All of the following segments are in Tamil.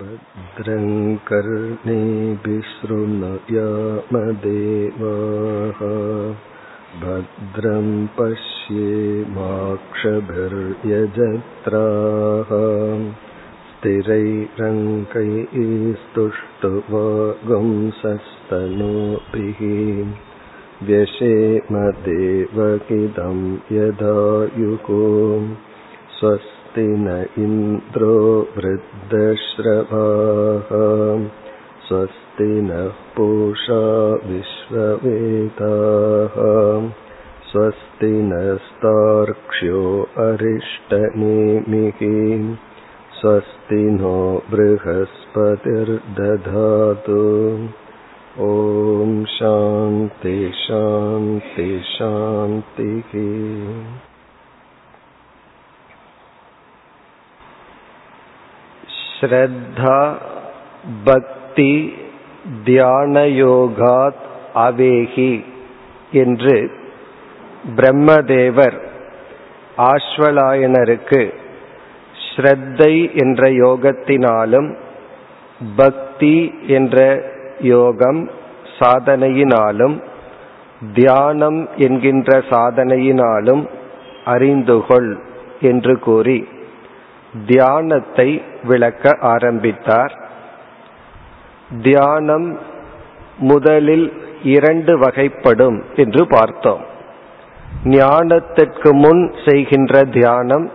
भद्रं कर्णेभिसृणुयामदेवाः भद्रं पश्येमाक्षभिर्यजत्राः स्थिरैरङ्कैस्तुष्टुवागुंसस्तनोभिः। व्यशेमदेवकिदं यदायुको स्वस्ति न इन्द्रो वृद्धश्रवाः स्वस्ति नः पूषा विश्ववेदाः। स्वस्ति नस्तार्क्ष्यो अरिष्टनेमिः। स्वस्ति नो बृहस्पतिर्दधातु। ॐ शान्ति शान्ति शान्तिः ஸ்ரத்தா பக்தி தியானயோகாத் அவேகி என்று பிரம்மதேவர் ஆஸ்வலாயனருக்கு ஸ்ரத்தை என்ற யோகத்தினாலும் பக்தி என்ற யோகம் சாதனையினாலும் தியானம் என்கின்ற சாதனையினாலும் அறிந்துகொள் என்று கூறி தியானத்தை விளக்க ஆரம்பித்தார். தியானம் முதலில் இரண்டு வகைப்படும் என்று பார்த்தோம். ஞானத்திற்கு முன் செய்கின்ற தியானம்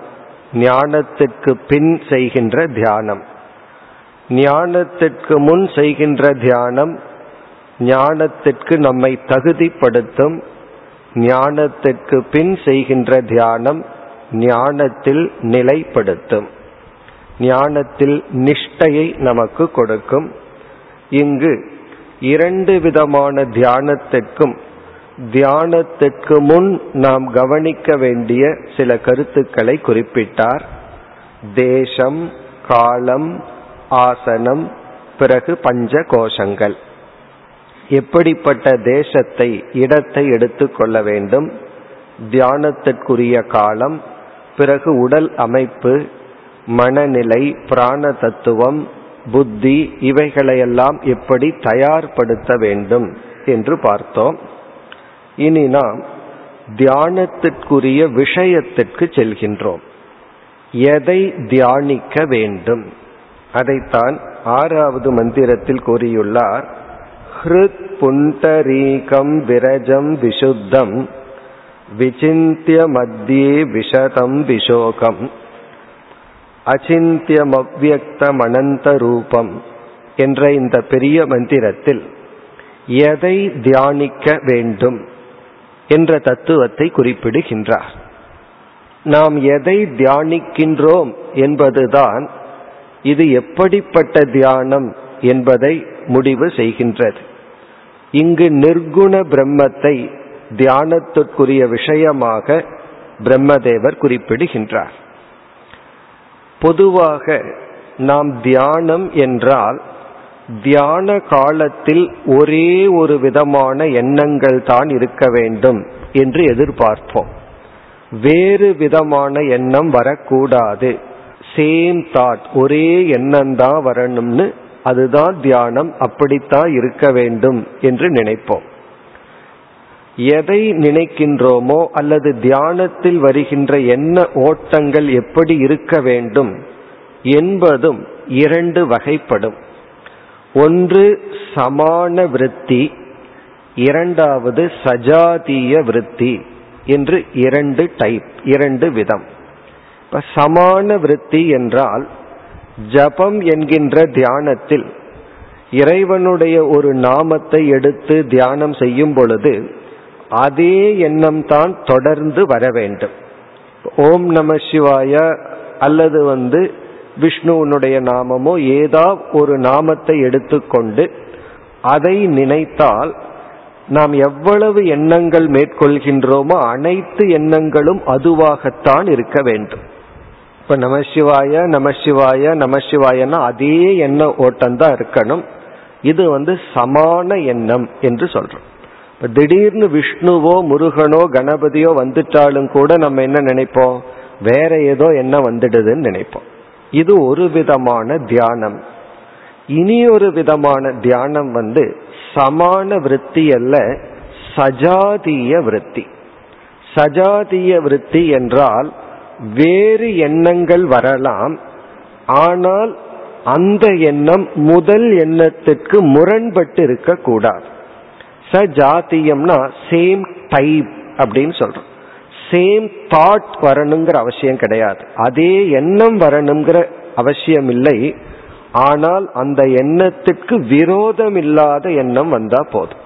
ஞானத்திற்கு பின் செய்கின்ற தியானம். ஞானத்திற்கு முன் செய்கின்ற தியானம் ஞானத்திற்கு நம்மை தகுதிப்படுத்தும் ஞானத்திற்கு பின் செய்கின்ற தியானம் ஞானத்தில் நிலைப்படுத்தும். ஞானத்தில் நிஷ்டையை நமக்கு கொடுக்கும். இங்கு இரண்டு விதமான தியானத்திற்கும் தியானத்திற்கு முன் நாம் கவனிக்க வேண்டிய சில கருத்துக்களை குறிப்பிட்டார். தேசம் காலம் ஆசனம் பிறகு பஞ்ச கோஷங்கள் எப்படிப்பட்ட தேசத்தை இடத்தை எடுத்துக்கொள்ள வேண்டும்? தியானத்திற்குரிய காலம் பிறகு உடல் அமைப்பு மனநிலை பிராண தத்துவம் புத்தி இவைகளையெல்லாம் எப்படி தயார்படுத்த வேண்டும் என்று பார்த்தோம். இனி நாம் தியானத்திற்குரிய விஷயத்திற்கு செல்கின்றோம். எதை தியானிக்க வேண்டும்? அதைத்தான் ஆறாவது மந்திரத்தில் கூறியுள்ளார். ஹிருத் புண்டரீகம் விரஜம் விசுத்தம் விசிந்திய மத்தியே விஷதம் விஷோகம் அச்சிந்தியமவ்யக்தமனந்த ரூபம் என்ற இந்த பெரிய மந்திரத்தில் எதை தியானிக்க வேண்டும் என்ற தத்துவத்தை குறிப்பிடுகின்றார். நாம் எதை தியானிக்கின்றோம் என்பதுதான் இது எப்படிப்பட்ட தியானம் என்பதை முடிவு செய்கின்றது. இங்கு நிர்குண பிரம்மத்தை தியானத்திற்குரிய விஷயமாக பிரம்மதேவர் குறிப்பிடுகின்றார். பொதுவாக நாம் தியானம் என்றால் தியான காலத்தில் ஒரே ஒரு விதமான எண்ணங்கள் தான் இருக்க வேண்டும் என்று எதிர்பார்ப்போம். வேறு விதமான எண்ணம் வரக்கூடாது. சேம் தாட் ஒரே எண்ணம் தான் வரணும்னு அதுதான் தியானம் அப்படித்தான் இருக்க வேண்டும் என்று நினைப்போம். எதை நினைக்கின்றோமோ அல்லது தியானத்தில் வருகின்ற என்ன ஓட்டங்கள் எப்படி இருக்க வேண்டும் என்பதும் இரண்டு வகைப்படும். ஒன்று சமான விருத்தி இரண்டாவது சஜாதீய விருத்தி என்று இரண்டு டைப் இரண்டு விதம். இப்ப சமான விருத்தி என்றால் ஜபம் என்கின்ற தியானத்தில் இறைவனுடைய ஒரு நாமத்தை எடுத்து தியானம் செய்யும் பொழுது அதே எண்ணம் தான் தொடர்ந்து வர வேண்டும். ஓம் நம சிவாய அல்லது வந்து விஷ்ணுவனுடைய நாமமோ ஏதா ஒரு நாமத்தை எடுத்துக்கொண்டு அதை நினைத்தால் நாம் எவ்வளவு எண்ணங்கள் மேற்கொள்கின்றோமோ அனைத்து எண்ணங்களும் அதுவாகத்தான் இருக்க வேண்டும். இப்ப நமசிவாய நமசிவாய நமசிவாயன்னா அதே எண்ண ஓட்டம் தான் இருக்கணும். இது வந்து சமான எண்ணம் என்று சொல்றோம். திடீர்னு விஷ்ணுவோ முருகனோ கணபதியோ வந்துட்டாலும் கூட நம்ம என்ன நினைப்போம்? வேற ஏதோ என்ன வந்துடுதுன்னு நினைப்போம். இது ஒரு விதமான தியானம். இனி ஒரு விதமான தியானம் வந்து சமான விருத்தி அல்ல சஜாதீய விருத்தி. சஜாதீய விருத்தி என்றால் வேறு எண்ணங்கள் வரலாம் ஆனால் அந்த எண்ணம் முதல் எண்ணத்திற்கு முரண்பட்டு இருக்கக்கூடாது. சஜாத்தியம்னா சேம் டைப் அப்படின்னு சொல்றோம். சேம் தாட் வரணுங்கிற அவசியம் கிடையாது. அதே எண்ணம் வரணுங்கிற அவசியம் இல்லை. ஆனால் அந்த எண்ணத்துக்கு விரோதம் இல்லாத எண்ணம் வந்தா போதும்.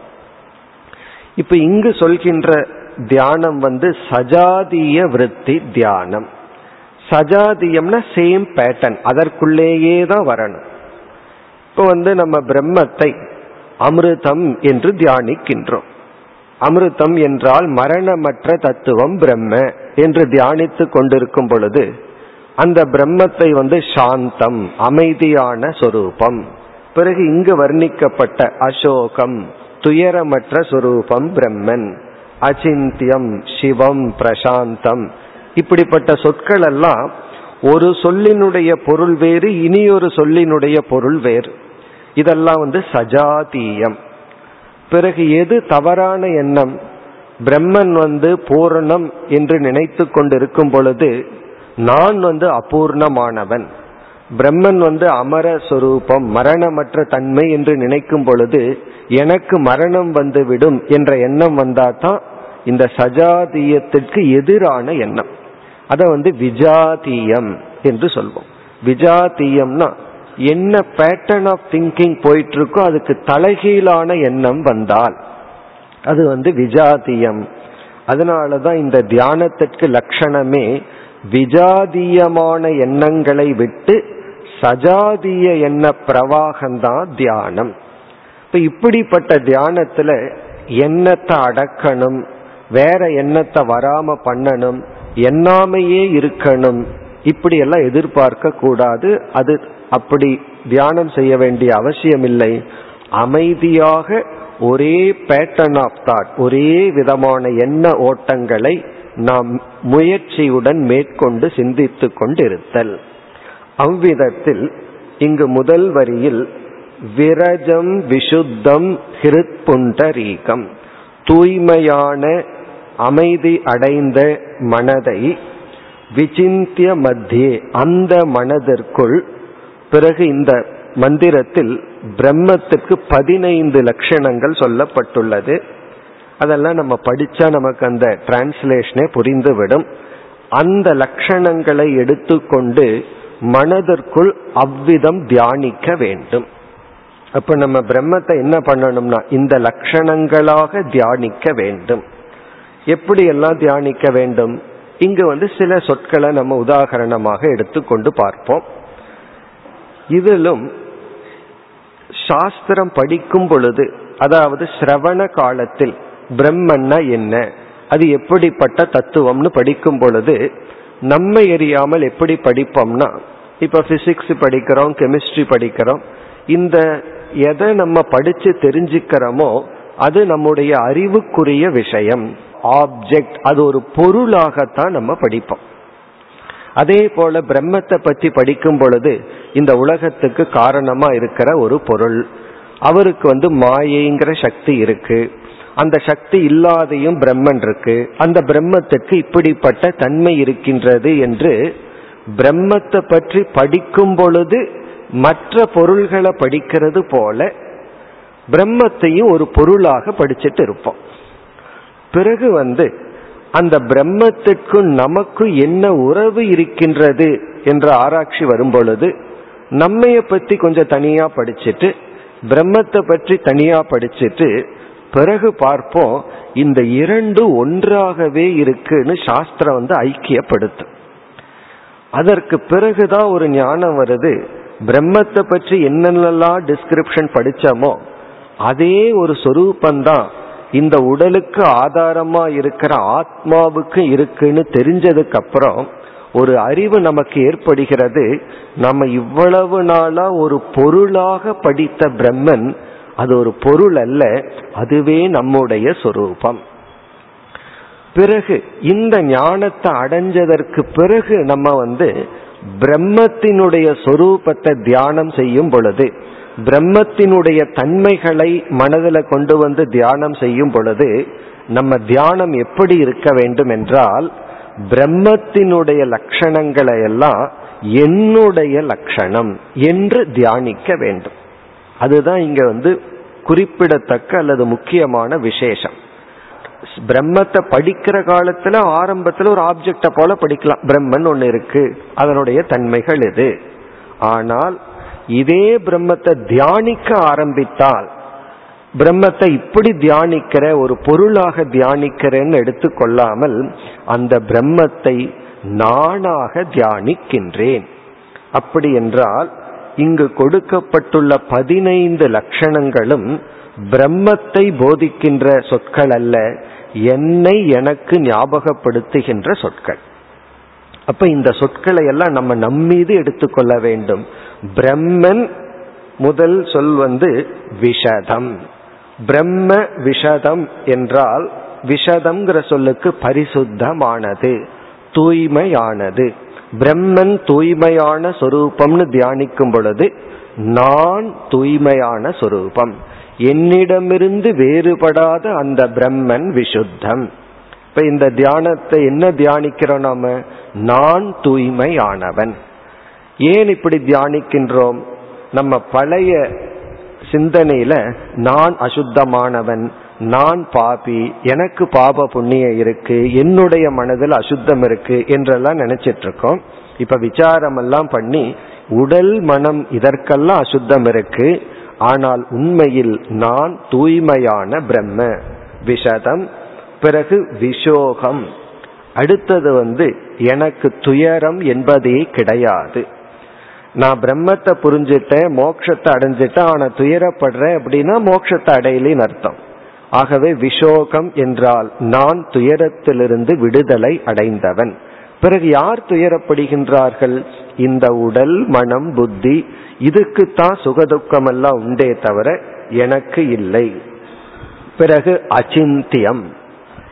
இப்ப இங்கு சொல்கின்ற தியானம் வந்து சஜாதிய விருத்தி தியானம். சஜாதியம்னா சேம் பேட்டர்ன் அதற்குள்ளேயே தான் வரணும். இப்போ வந்து நம்ம பிரம்மத்தை அமிர்தம் என்று தியானிக்கின்றோம். அமிர்தம் என்றால் மரணமற்ற தத்துவம் பிரம்ம என்று தியானித்து கொண்டிருக்கும் பொழுது அந்த பிரம்மத்தை வந்து சாந்தம் அமைதியான சொரூபம். பிறகு இங்கு வர்ணிக்கப்பட்ட அசோகம் துயரமற்ற சொரூபம் பிரம்மன். அச்சிந்தியம் சிவம் பிரசாந்தம். இப்படிப்பட்ட சொற்கள் எல்லாம் ஒரு சொல்லினுடைய பொருள் வேறு இனி ஒரு சொல்லினுடைய பொருள் வேறு. இதெல்லாம் வந்து சஜாதீயம். பிறகு எது தவறான எண்ணம்? பிரம்மன் வந்து பூரணம் என்று நினைத்து கொண்டிருக்கும் பொழுது நான் வந்து அபூர்ணமானவன். பிரம்மன் வந்து அமர சொரூபம் மரணமற்ற தன்மை என்று நினைக்கும் பொழுது எனக்கு மரணம் வந்துவிடும் என்ற எண்ணம் வந்தாதான் இந்த சஜாதீயத்திற்கு எதிரான எண்ணம். அதை வந்து விஜாதீயம் என்று சொல்வோம். விஜாதீயம்னா என்ன பேட்டர்ன் ஆஃப் திங்கிங் போயிட்டு இருக்கோ அதுக்கு தலைகீழான எண்ணம் வந்தால் அது வந்து விஜாதீயம். அதனாலதான் இந்த தியானத்திற்கு லட்சணமே விஜாதியமான எண்ணங்களை விட்டு சஜாதிய எண்ண பிரவாகம்தான் தியானம். இப்ப இப்படிப்பட்ட தியானத்துல எண்ணத்தை அடக்கணும் வேற எண்ணத்தை வராம பண்ணணும் எண்ணாமையே இருக்கணும் இப்படி எல்லாம் எதிர்பார்க்க கூடாது அது அப்படி தியானம் செய்ய வேண்டிய அவசியம் இல்லை அமைதியாக ஒரே பேட்டர்ன் ஆஃப் தாட் ஒரே விதமான எண்ண ஓட்டங்களை நாம் முயற்சியுடன் மேற்கொண்டு சிந்தித்து கொண்டிருத்தல். அவ்விதத்தில் இங்கு முதல் வரியில் விரஜம் விசுத்தம் ஹிருத்புண்டரீகம் தூய்மையான அமைதி அடைந்த மனதை விசிந்திய மத்தியே அந்த மனதிற்குள் பிறகு இந்த மந்திரத்தில் பிரம்மத்துக்கு பதினைந்து லட்சணங்கள் சொல்லப்பட்டுள்ளது. அதெல்லாம் நம்ம படிச்சா நமக்கு அந்த டிரான்ஸ்லேஷனே புரிந்துவிடும். அந்த லட்சணங்களை எடுத்துக்கொண்டு மனதிற்குள் அவ்விதம் தியானிக்க வேண்டும். அப்ப நம்ம பிரம்மத்தை என்ன பண்ணணும்னா இந்த லட்சணங்களாக தியானிக்க வேண்டும். எப்படி எல்லாம் தியானிக்க வேண்டும்? இங்கு வந்து சில சொற்களை நம்ம உதாகரணமாக எடுத்துக்கொண்டு பார்ப்போம். இதிலும் சாஸ்திரம் படிக்கும் பொழுது அதாவது சிரவண காலத்தில் பிரம்மன்னா என்ன அது எப்படிப்பட்ட தத்துவம்னு படிக்கும் பொழுது நம்மை எரியாமல் எப்படி படிப்போம்னா இப்ப பிசிக்ஸ் படிக்கிறோம் கெமிஸ்ட்ரி படிக்கிறோம் இந்த எதை நம்ம படிச்சு தெரிஞ்சுக்கிறோமோ அது நம்முடைய அறிவுக்குரிய விஷயம். ஆப்ஜெக்ட் அது ஒரு பொருளாகத்தான் நம்ம படிப்போம். அதே போல பிரம்மத்தை பற்றி படிக்கும் பொழுது இந்த உலகத்துக்கு காரணமா இருக்கிற ஒரு பொருள். அவருக்கு வந்து மாயைங்கிற சக்தி இருக்கு. அந்த சக்தி இல்லாதையும் பிரம்மன் இருக்கு. அந்த பிரம்மத்துக்கு இப்படிப்பட்ட தன்மை இருக்கின்றது என்று பிரம்மத்தை பற்றி படிக்கும் பொழுது மற்ற பொருள்களை படிக்கிறது போல பிரம்மத்தையும் ஒரு பொருளாக படிச்சுட்டு இருப்போம். பிறகு வந்து அந்த பிரம்மத்திற்கும் நமக்கு என்ன உறவு இருக்கின்றது என்ற ஆராய்ச்சி வரும் பொழுது நம்மைய பற்றி கொஞ்சம் தனியா படிச்சுட்டு பிரம்மத்தை பற்றி தனியா படிச்சுட்டு பிறகு பார்ப்போம் இந்த இரண்டு ஒன்றாகவே இருக்குன்னு சாஸ்திரம் வந்து ஐக்கியப்படுத்தும் அதற்கு பிறகுதான் ஒரு ஞானம் வருது பிரம்மத்தை பற்றி என்னென்னலாம் டிஸ்கிரிப்ஷன் படிச்சோமோ அதே ஒரு சொரூபந்தான் இந்த உடலுக்கு ஆதாரமா இருக்கிற ஆத்மாவுக்கு இருக்குன்னு தெரிஞ்சதுக்கு அப்புறம் ஒரு அறிவு நமக்கு ஏற்படுகிறது. நம்ம இவ்வளவு நாளா ஒரு பொருளாக படித்த பிரம்மன் அது ஒரு பொருள் அல்ல அதுவே நம்முடைய சொரூபம். பிறகு இந்த ஞானத்தை அடைஞ்சதற்கு பிறகு நம்ம வந்து பிரம்மத்தினுடைய சொரூபத்தை தியானம் செய்யும் பொழுது பிரம்மத்தினுடைய தன்மைகளை மனதில் கொண்டு வந்து தியானம் செய்யும் பொழுது நம்ம தியானம் எப்படி இருக்க வேண்டும் என்றால் பிரம்மத்தினுடைய லட்சணங்களை எல்லாம் என்னுடைய லட்சணம் என்று தியானிக்க வேண்டும். அதுதான் இங்க வந்து குறிப்பிடத்தக்க அல்லது முக்கியமான விசேஷம். பிரம்மத்தை படிக்கிற காலத்துல ஆரம்பத்துல ஒரு ஆப்ஜெக்ட போல படிக்கலாம். பிரம்மன் ஒன்று இருக்கு. அதனுடைய தன்மைகள் இது ஆனால் இதே பிரம்மத்தை தியானிக்க ஆரம்பித்தால் பிரம்மத்தை இப்படி தியானிக்கிற ஒரு பொருளாக தியானிக்கிறேன்னு எடுத்துக்கொள்ளாமல் அந்த பிரம்மத்தை நானாக தியானிக்கின்றேன். அப்படி என்றால் இங்கு கொடுக்கப்பட்டுள்ள பதினைந்து லட்சணங்களும் பிரம்மத்தை போதிக்கின்ற சொற்கள் அல்ல என்னை எனக்கு ஞாபகப்படுத்துகின்ற சொற்கள். அப்ப இந்த சொற்களை எல்லாம் நம்ம நம்மீது எடுத்துக்கொள்ள வேண்டும். பிரம்மன் முதல் சொல் வந்து விஷதம். பிரம்ம விஷதம் என்றால் விஷதம்ங்கிற சொல்லுக்கு பரிசுத்தமானது தூய்மையானது. பிரம்மன் தூய்மையான சொரூபம்னு தியானிக்கும் பொழுது நான் தூய்மையான சொரூபம். என்னிடமிருந்து வேறுபடாத அந்த பிரம்மன் விசுத்தம் இப்ப இந்த தியானத்தை என்ன தியானிக்கிறோம் நாம? நான் தூய்மையானவன். ஏன் இப்படி தியானிக்கின்றோம்? நம்ம பழைய சிந்தனையில நான் அசுத்தமானவன் நான் பாபி எனக்கு பாப புண்ணியம் இருக்கு என்னுடைய மனதில் அசுத்தம் இருக்கு என்றெல்லாம் நினைச்சிட்டு இருக்கோம் இப்ப விசாரம் எல்லாம் பண்ணி உடல் மனம் இதற்கெல்லாம் அசுத்தம் இருக்கு. ஆனால் உண்மையில் நான் தூய்மையான பிரம்ம விஷதம் பிறகு விஷோகம் அடுத்தது வந்து எனக்கு துயரம் என்பதே கிடையாது. நான் பிரம்மத்தை புரிஞ்சுட்டேன் மோட்சத்தை அடைஞ்சிட்டேன் ஆனா துயரப்படுறேன் அப்படின்னா மோட்சத்தை அடையலின்னு அர்த்தம். ஆகவே விஷோகம் என்றால் நான் துயரத்திலிருந்து விடுதலை அடைந்தவன். பிறகு யார் துயரப்படுகின்றார்கள்? இந்த உடல் மனம் புத்தி இதுக்குத்தான் சுகதுக்கம் எல்லாம் உண்டே தவிர எனக்கு இல்லை. பிறகு அச்சிந்தியம்.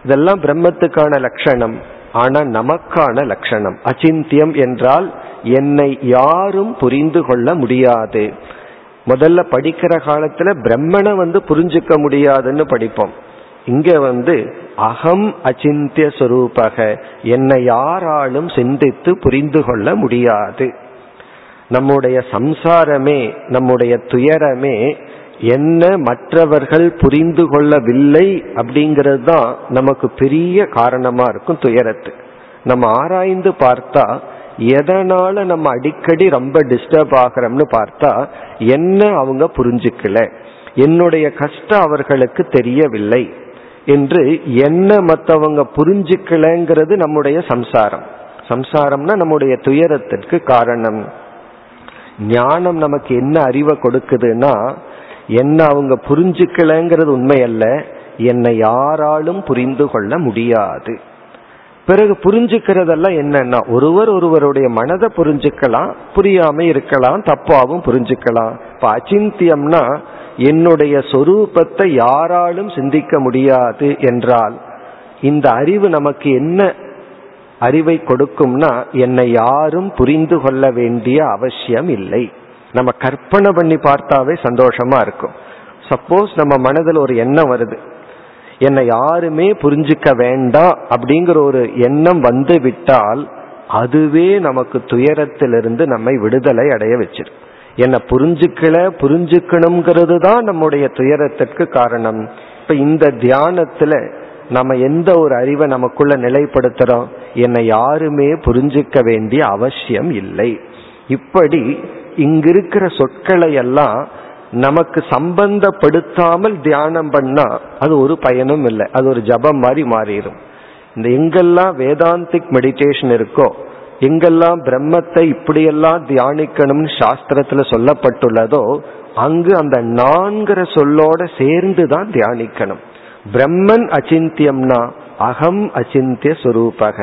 இதெல்லாம் பிரம்மத்துக்கான லட்சணம். ஆனா நமக்கான லட்சணம். அச்சிந்தியம் என்றால் என்னை யாரும் புரிந்து கொள்ள முடியாது. முதல்ல படிக்கிற காலத்துல பிரம்மனை வந்து புரிஞ்சுக்க முடியாதுன்னு படிப்போம். இங்க வந்து அகம் அச்சிந்திய சொரூபக. என்னை யாராலும் சிந்தித்து புரிந்து கொள்ள முடியாது. நம்முடைய சம்சாரமே நம்முடைய துயரமே என்ன மற்றவர்கள் புரிந்து கொள்ளவில்லை அப்படிங்கிறது தான் நமக்கு பெரிய காரணமா இருக்கும் துயரத்து. நம்ம ஆராய்ந்து பார்த்தா எதனால நம்ம அடிக்கடி ரொம்ப டிஸ்டர்ப் ஆகிறோம்னு பார்த்தா என்ன அவங்க புரிஞ்சுக்கல. என்னுடைய கஷ்டம் அவர்களுக்கு தெரியவில்லை என்று என்ன மற்றவங்க புரிஞ்சுக்கலங்கிறது நம்முடைய சம்சாரம். சம்சாரம்னா நம்முடைய துயரத்திற்கு காரணம். ஞானம் நமக்கு என்ன அறிவை கொடுக்குதுன்னா என்ன அவங்க புரிஞ்சுக்கலங்கிறது உண்மை அல்ல என்னை யாராலும் புரிந்து கொள்ள முடியாது. பிறகு புரிஞ்சுக்கிறதெல்லாம் என்னன்னா ஒருவர் ஒருவருடைய மனதை புரிஞ்சுக்கலாம் புரியாம இருக்கலாம் தப்பாவும் புரிஞ்சுக்கலாம். இப்ப அச்சிந்தியம்னா என்னுடைய சொரூபத்தை யாராலும் சிந்திக்க முடியாது என்றால் இந்த அறிவு நமக்கு என்ன அறிவை கொடுக்கும்னா என்னை யாரும் புரிந்து கொள்ள வேண்டிய அவசியம் இல்லை. நம்ம கற்பனை பண்ணி பார்த்தாவே சந்தோஷமா இருக்கும். சப்போஸ் நம்ம மனதில் ஒரு எண்ணம் வருது. என்னை யாருமே புரிஞ்சுக்க வேண்டாம் அப்படிங்கிற ஒரு எண்ணம் வந்து விட்டால் அதுவே நமக்கு துயரத்திலிருந்து நம்மை விடுதலை அடைய வச்சிரு. என்னை புரிஞ்சுக்கல புரிஞ்சுக்கணுங்கிறது தான் நம்முடைய துயரத்திற்கு காரணம். இப்ப இந்த தியானத்துல நம்ம எந்த ஒரு அறிவை நமக்குள்ள நிலைப்படுத்துறோம்? என்னை யாருமே புரிஞ்சுக்க வேண்டிய அவசியம் இல்லை. இப்படி இங்கிருக்கிற சொற்களை எல்லாம் நமக்கு சம்பந்தப்படுத்தாமல் தியானம் பண்ணா அது ஒரு பயனும் இல்லை. அது ஒரு ஜபம் மாதிரி மாறிடும். இந்த எங்கெல்லாம் வேதாந்திக் மெடிடேஷன் இருக்கோ எங்கெல்லாம் பிரம்மத்தை இப்படியெல்லாம் தியானிக்கணும்னு சாஸ்திரத்துல சொல்லப்பட்டுள்ளதோ அங்கு அந்த நான்கிற சொல்லோட சேர்ந்து தான் தியானிக்கணும். பிரம்மன் அச்சிந்தியம்னா அகம் அச்சிந்திய சுரூபக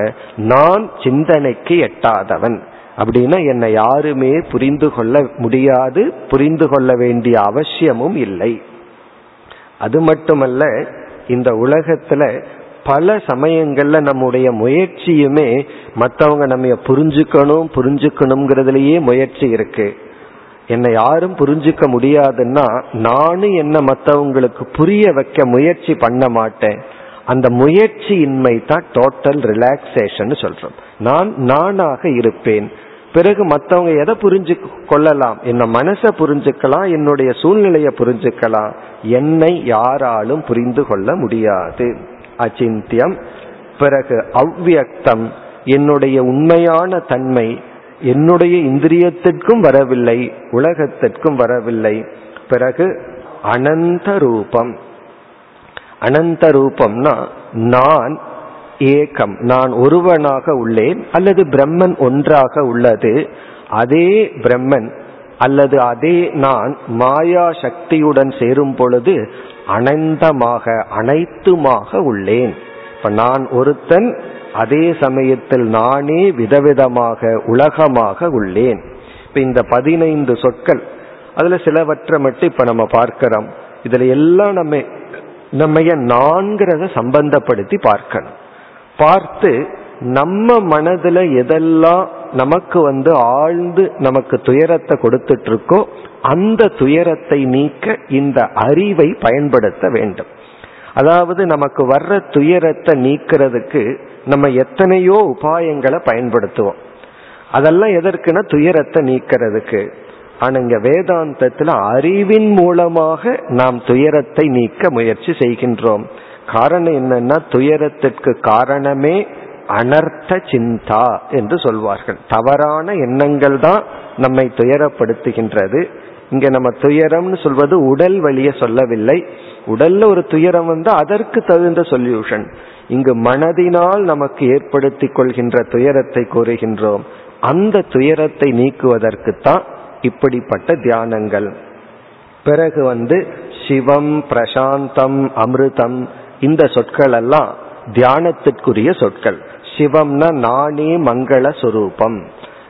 நான் சிந்தனைக்கு எட்டாதவன். அப்படின்னா என்னை யாருமே புரிந்து கொள்ள முடியாது புரிந்து கொள்ள வேண்டிய அவசியமும் இல்லை. அது மட்டுமல்ல இந்த உலகத்துல பல சமயங்கள்ல நம்முடைய முயற்சியுமே மற்றவங்க நம்ம புரிஞ்சுக்கணும் புரிஞ்சுக்கணுங்கிறதுலயே முயற்சி இருக்கு. என்னை யாரும் புரிஞ்சுக்க முடியாதுன்னா நானும் என்ன மற்றவங்களுக்கு புரிய வைக்க முயற்சி பண்ண மாட்டேன். அந்த முயற்சியின்மை தான் டோட்டல் ரிலாக்ஸேஷன் சொல்றோம். நான் நானாக இருப்பேன். பிறகு மற்றவங்க எதை புரிஞ்சு கொள்ளலாம் என்ன மனசை புரிஞ்சுக்கலாம் என்னுடைய சூழ்நிலையை புரிஞ்சுக்கலாம். என்னை யாராலும் புரிந்து கொள்ள முடியாது. அச்சிந்தியம். பிறகு அவ்வியக்தம். என்னுடைய உண்மையான தன்மை என்னுடைய இந்திரியத்திற்கும் வரவில்லை உலகத்திற்கும் வரவில்லை. பிறகு அனந்த ரூபம். அனந்த ரூபம்னா நான் ஏகம் நான் ஒருவனாக உள்ளேன் அல்லது பிரம்மன் ஒன்றாக உள்ளது அதே பிரம்மன் அல்லது அதே நான் மாயா சக்தியுடன் சேரும் பொழுது அனந்தமாக அனைத்துமாக உள்ளேன். இப்ப நான் ஒருத்தன் அதே சமயத்தில் நானே விதவிதமாக உலகமாக உள்ளேன். இப்ப இந்த பதினைந்து சொற்கள் அதுல சிலவற்றை மட்டும் இப்ப நம்ம பார்க்கிறோம். இதுல எல்லாம் நம்ம நம்ம நான்கிறத சம்பந்தப்படுத்தி பார்க்கணும். பார்த்து நம்ம மனதுல எதெல்லாம் நமக்கு வந்து ஆழ்ந்து நமக்கு துயரத்தை கொடுத்துட்டு இருக்கோ அந்த துயரத்தை நீக்க இந்த அறிவை பயன்படுத்த வேண்டும். அதாவது நமக்கு வர்ற துயரத்தை நீக்கிறதுக்கு நம்ம எத்தனையோ உபாயங்களை பயன்படுத்துவோம். அதெல்லாம் எதற்குனா துயரத்தை நீக்கிறதுக்கு. ஆனா இங்க வேதாந்தத்துல அறிவின் மூலமாக நாம் துயரத்தை நீக்க முயற்சி செய்கின்றோம். காரணம் என்னன்னா துயரத்திற்கு காரணமே அனர்த்த சிந்தா என்று சொல்வார்கள். தவறான எண்ணங்கள் தான் நம்மை துயரப்படுத்துகின்றது. இங்க நம்ம துயரம்னு சொல்வது உடல் வழிய சொல்லவில்லை. உடல்ல ஒரு துயரம் வந்து அதற்கு தகுந்த சொல்யூஷன் இங்கு மனதினால் நமக்கு ஏற்படுத்தி கொள்கின்ற துயரத்தை கூறுகின்றோம். அந்த துயரத்தை நீக்குவதற்குத்தான் இப்படிப்பட்ட தியானங்கள். பிறகு வந்து சிவம் பிரசாந்தம் அமிர்தம் இந்த சொற்கள் எல்லாம் தியானத்திற்குரிய சொற்கள். சிவம்னா நானே மங்கள சொரூபம்.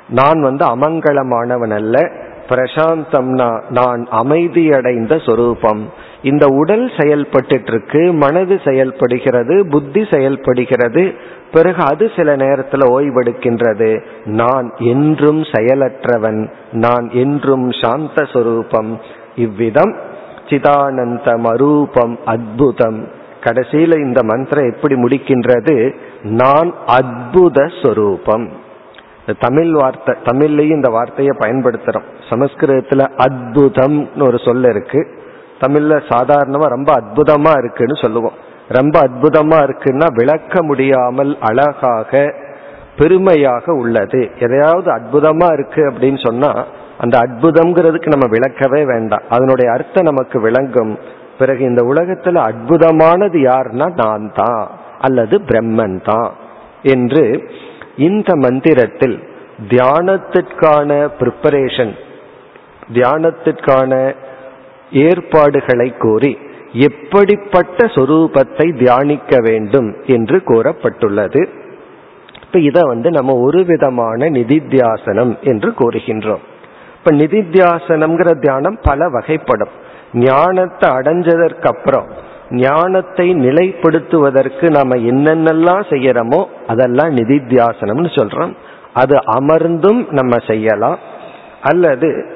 நான் வந்து அமங்கலமானவன் அல்ல. பிரசாந்தம்னா நான் அமைதியடைந்த சொரூபம். இந்த உடல் செயல்பட்டு இருக்கு மனது செயல்படுகிறது புத்தி செயல்படுகிறது. பிறகு அது சில நேரத்தில் ஓய்வெடுக்கின்றது. நான் என்றும் செயலற்றவன் நான் என்றும் சாந்த சொரூபம். இவ்விதம் சிதானந்தம் அரூபம் அத்புதம். கடைசியில இந்த மந்திரம் எப்படி முடிக்கின்றது? நான் அத்புத ஸ்வரூபம் தமிழ் வார்த்தை தமிழ்லையும் இந்த வார்த்தையை பயன்படுத்துறோம். சமஸ்கிருதத்துல அத்புதம்னு ஒரு சொல்ல இருக்கு. தமிழ்ல சாதாரணமா ரொம்ப அற்புதமா இருக்குன்னு சொல்லுவோம். ரொம்ப அற்புதமா இருக்குன்னா விளக்க முடியாமல் அழகாக பெருமையாக உள்ளது. எதையாவது அற்புதமா இருக்கு அப்படின்னு சொன்னா அந்த அற்புதம்ங்கிறதுக்கு நம்ம விளக்கவே வேண்டாம். அதனுடைய அர்த்தம் நமக்கு விளங்கும். பிறகு இந்த உலகத்துல அற்புதமானது யாருன்னா நான் தான் அல்லது பிரம்மன் தான் என்று இந்த மந்திரத்தில் தியானத்திற்கான ப்ரிப்பரேஷன் தியானத்திற்கான ஏற்பாடுகளை கூறி எப்படிப்பட்ட சொரூபத்தை தியானிக்க வேண்டும் என்று கூறப்பட்டுள்ளது. இப்ப இதை வந்து நம்ம ஒரு விதமான நிதித்தியாசனம் என்று கூறுகின்றோம். இப்ப நிதித்தியாசனம்ங்கிற தியானம் பல வகைப்படும். ஞானத்தை அடைஞ்சதற்கு அப்புறம் ஞானத்தை நிலைப்படுத்துவதற்கு நாம என்னென்னலாம் செய்யறோமோ அதெல்லாம் நிதித்தியாசனம்னு சொல்றோம். அது அமர்ந்தும் நம்ம செய்யலாம். அல்லது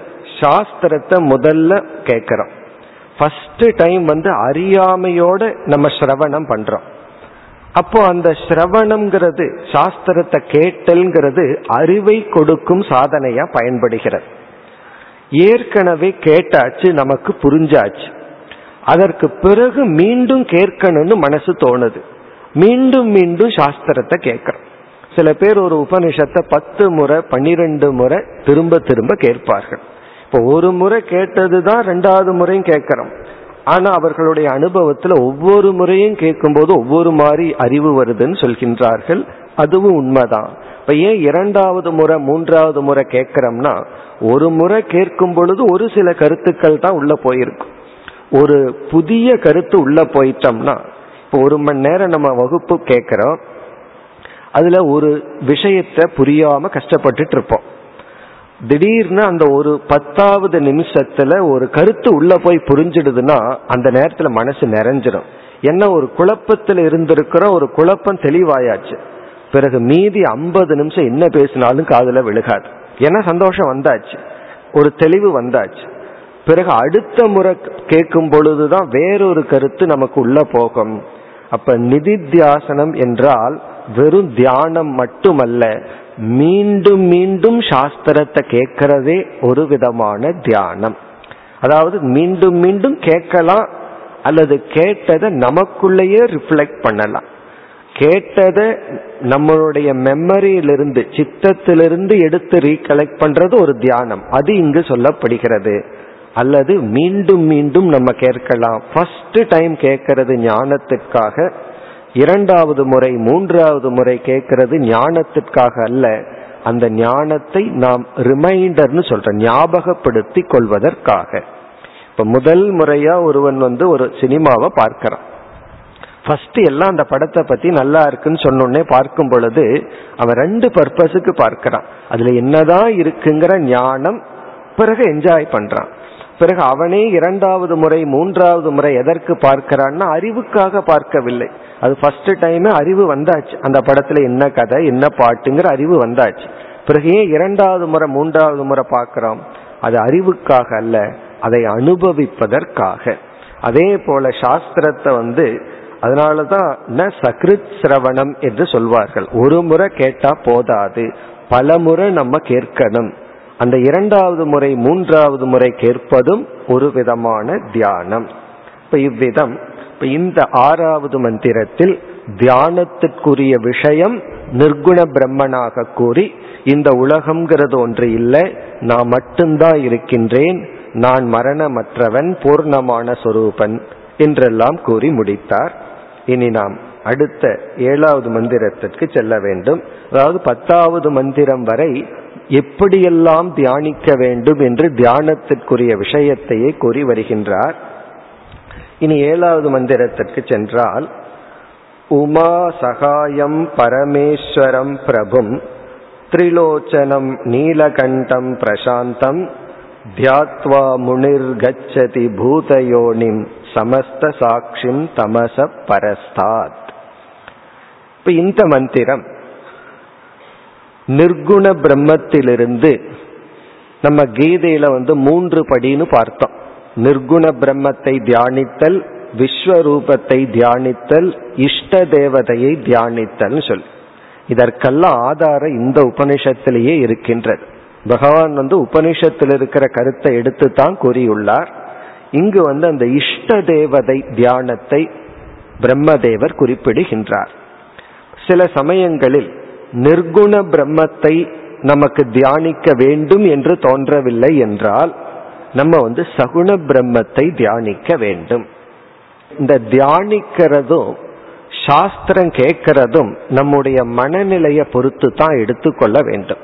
சாஸ்திரத்தை முதல்ல கேட்கிறோம். ஃபர்ஸ்ட் டைம் வந்து அறியாமையோட நம்ம சிரவணம் பண்றோம். அப்போ அந்த சிரவணம்ங்கிறது சாஸ்திரத்தை கேட்டல்ங்கிறது அறிவை கொடுக்கும் சாதனையா பயன்படுகிறது. ஏற்கனவே கேட்டாச்சு நமக்கு புரிஞ்சாச்சு. அதற்கு பிறகு மீண்டும் கேட்கணும்னு மனசு தோணுது. மீண்டும் மீண்டும் சாஸ்திரத்தை கேட்கிறோம். சில பேர் ஒரு உபனிஷத்தை பத்து முறை பன்னிரெண்டு முறை திரும்ப திரும்ப கேட்பார்கள். இப்போ ஒரு முறை கேட்டது தான் ரெண்டாவது முறையும் கேட்கிறோம். ஆனா அவர்களுடைய அனுபவத்துல ஒவ்வொரு முறையும் கேட்கும்போது ஒவ்வொரு மாதிரி அறிவு வருதுன்னு சொல்கின்றார்கள். அதுவும் உண்மைதான். இப்ப ஏன் இரண்டாவது முறை மூன்றாவது முறை கேட்கிறோம்னா ஒரு முறை கேட்கும் பொழுது ஒரு சில கருத்துக்கள் தான் உள்ள போயிருக்கும் ஒரு புதிய கருத்து உள்ள போயிட்டோம்னா இப்போ ஒரு மணி நேரம் நம்ம வகுப்பு கேட்கிறோம் அதுல ஒரு விஷயத்த புரியாம கஷ்டப்பட்டுட்டு இருப்போம். திடீர்னு அந்த ஒரு பத்தாவது நிமிஷத்துல ஒரு கருத்து உள்ள போய் புரிஞ்சிடுதுன்னா அந்த நேரத்துல மனசு நிறைஞ்சிடும் என்ன ஒரு குழப்பத்தில் இருந்திருக்கிற ஒரு குழப்பம் தெளிவாயாச்சு. பிறகு மீதி ஐம்பது நிமிஷம் என்ன பேசினாலும் காதில் விழுகாது. ஏன்னா சந்தோஷம் வந்தாச்சு. ஒரு தெளிவு வந்தாச்சு. பிறகு அடுத்த முறை கேட்கும் பொழுதுதான் வேறொரு கருத்து நமக்கு உள்ள போகும். அப்ப நிதித்தியாசனம் என்றால் வெறும் தியானம் மட்டுமல்ல மீண்டும் மீண்டும் சாஸ்திரத்தை கேட்கறதே ஒரு விதமான தியானம். அதாவது மீண்டும் மீண்டும் கேட்கலாம் அல்லது கேட்டதை நமக்குள்ளேயே ரிஃப்ளெக்ட் பண்ணலாம். கேட்டதை நம்மளுடைய மெமரியிலிருந்து சித்தத்திலிருந்து எடுத்து ரீகலெக்ட் பண்றது ஒரு தியானம். அது இங்கு சொல்லப்படுகிறது. அல்லது மீண்டும் மீண்டும் நம்ம கேட்கலாம். ஃபர்ஸ்ட் டைம் கேட்கறது ஞானத்திற்காக இரண்டாவது முறை மூன்றாவது முறை கேட்கறது ஞானத்திற்காக அல்ல. அந்த ஞானத்தை நாம் ரிமைண்டர்னு சொல்றோம். ஞாபகப்படுத்தி கொள்வதற்காக. இப்ப முதல் முறையா ஒருவன் வந்து ஒரு சினிமாவை பார்க்கிறான். ஃபர்ஸ்ட் எல்லாம் அந்த படத்தை பத்தி நல்லா இருக்குன்னு சொன்னோடனே பார்க்கும் பொழுது அவன் ரெண்டு பர்பஸுக்கு பார்க்கிறான். அதுல என்னதான் இருக்குங்கிற ஞானம் பிறகு என்ஜாய் பண்றான். பிறகு அவனே இரண்டாவது முறை மூன்றாவது முறை எதற்கு பார்க்கிறான்னா அறிவுக்காக பார்க்கவில்லை. அது ஃபர்ஸ்ட் டைமே அறிவு வந்தாச்சு. அந்த படத்துல என்ன கதை என்ன பாட்டுங்கிற அறிவு வந்தாச்சு. பிறகு ஏன் இரண்டாவது முறை மூன்றாவது முறை பார்க்கிறோம்? அது அறிவுக்காக அல்ல அதை அனுபவிப்பதற்காக. அதே போல சாஸ்திரத்தை வந்து அதனாலதான் ந சகிருத் சிரவணம் என்று சொல்வார்கள். ஒரு முறை கேட்டா போதாது. பல முறை நம்ம கேட்கணும். அந்த இரண்டாவது முறை மூன்றாவது முறை கேட்பதும் ஒரு விதமான தியானம். இப்ப இவ்விதம். இப்ப இந்த ஆறாவது மந்திரத்தில் தியானத்திற்குரிய விஷயம் நிர்குண பிரம்மனாக கூறி இந்த உலகம்ங்கிறது ஒன்று இல்லை. நான் மட்டும்தான் இருக்கின்றேன். நான் மரணமற்றவன் பூர்ணமான சொரூபன் என்றெல்லாம் கூறி முடித்தார். இனி நாம் அடுத்த ஏழாவது மந்திரத்திற்கு செல்ல வேண்டும். அதாவது பத்தாவது மந்திரம் வரை எப்படியெல்லாம் தியானிக்க வேண்டும் என்று தியானத்திற்குரிய விஷயத்தையே கூறி வருகின்றார். இனி ஏழாவது மந்திரத்திற்கு சென்றால் உமா சகாயம் பரமேஸ்வரம் பிரபும் திரிலோச்சனம் நீலகண்டம் பிரசாந்தம் தியாத்வா முனிர் கச்சதி பூதயோனிம். சமஸ்த சாட்சிம் தமச பரஸ்தாத். இப்ப இந்த மந்திரம் நிர்குண பிரம்மத்திலிருந்து நம்ம கீதையில வந்து மூன்று படின்னு பார்த்தோம். நிர்குண பிரம்மத்தை தியானித்தல் விஸ்வரூபத்தை தியானித்தல் இஷ்ட தேவதையை தியானித்தல் சொல்லி. இதற்கெல்லாம் ஆதாரம் இந்த உபனிஷத்திலேயே இருக்கின்றது. பகவான் வந்து உபனிஷத்தில் இருக்கிற கருத்தை எடுத்து தான் கூறியுள்ளார். இங்கு வந்து அந்த இஷ்ட தேவதை தியானத்தை பிரம்மதேவர் குறிப்பிடுகின்றார். சில சமயங்களில் நிர்குண பிரம்மத்தை நமக்கு தியானிக்க வேண்டும் என்று தோன்றவில்லை என்றால் நம்ம வந்து சகுண பிரம்மத்தை தியானிக்க வேண்டும். இந்த தியானிக்கிறதும் சாஸ்திரம் கேட்கறதும் நம்முடைய மனநிலையை பொறுத்து தான் எடுத்துக்கொள்ள வேண்டும்.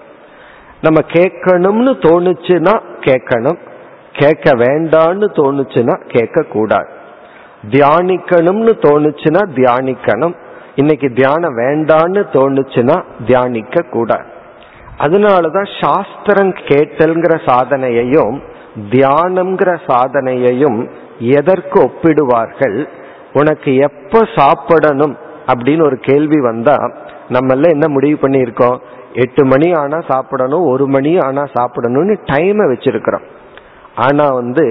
நம்ம கேட்கணும்னு தோணுச்சுன்னா கேட்கணும். கேட்க வேண்டான்னு தோணுச்சுன்னா கேட்க கூடாது தியானிக்கணும்னு தோணுச்சுன்னா தியானிக்கணும். இன்னைக்கு தியானம் வேண்டான்னு தோணுச்சுன்னா தியானிக்க கூடாது அதனாலதான் சாஸ்திரம் கேட்டல்ங்கிற சாதனையையும் தியானம்ங்கிற சாதனையையும் எதற்கு ஒப்பிடுவார்கள்? உனக்கு எப்ப சாப்பிடணும்? அப்படின்னு ஒரு கேள்வி வந்தா நம்மள என்ன முடிவு பண்ணியிருக்கோம்? எட்டு மணி ஆனா சாப்பிடணும் ஒரு மணி ஆனா சாப்பிடணும்னு டைமை வச்சிருக்கிறோம். ஆனா வந்து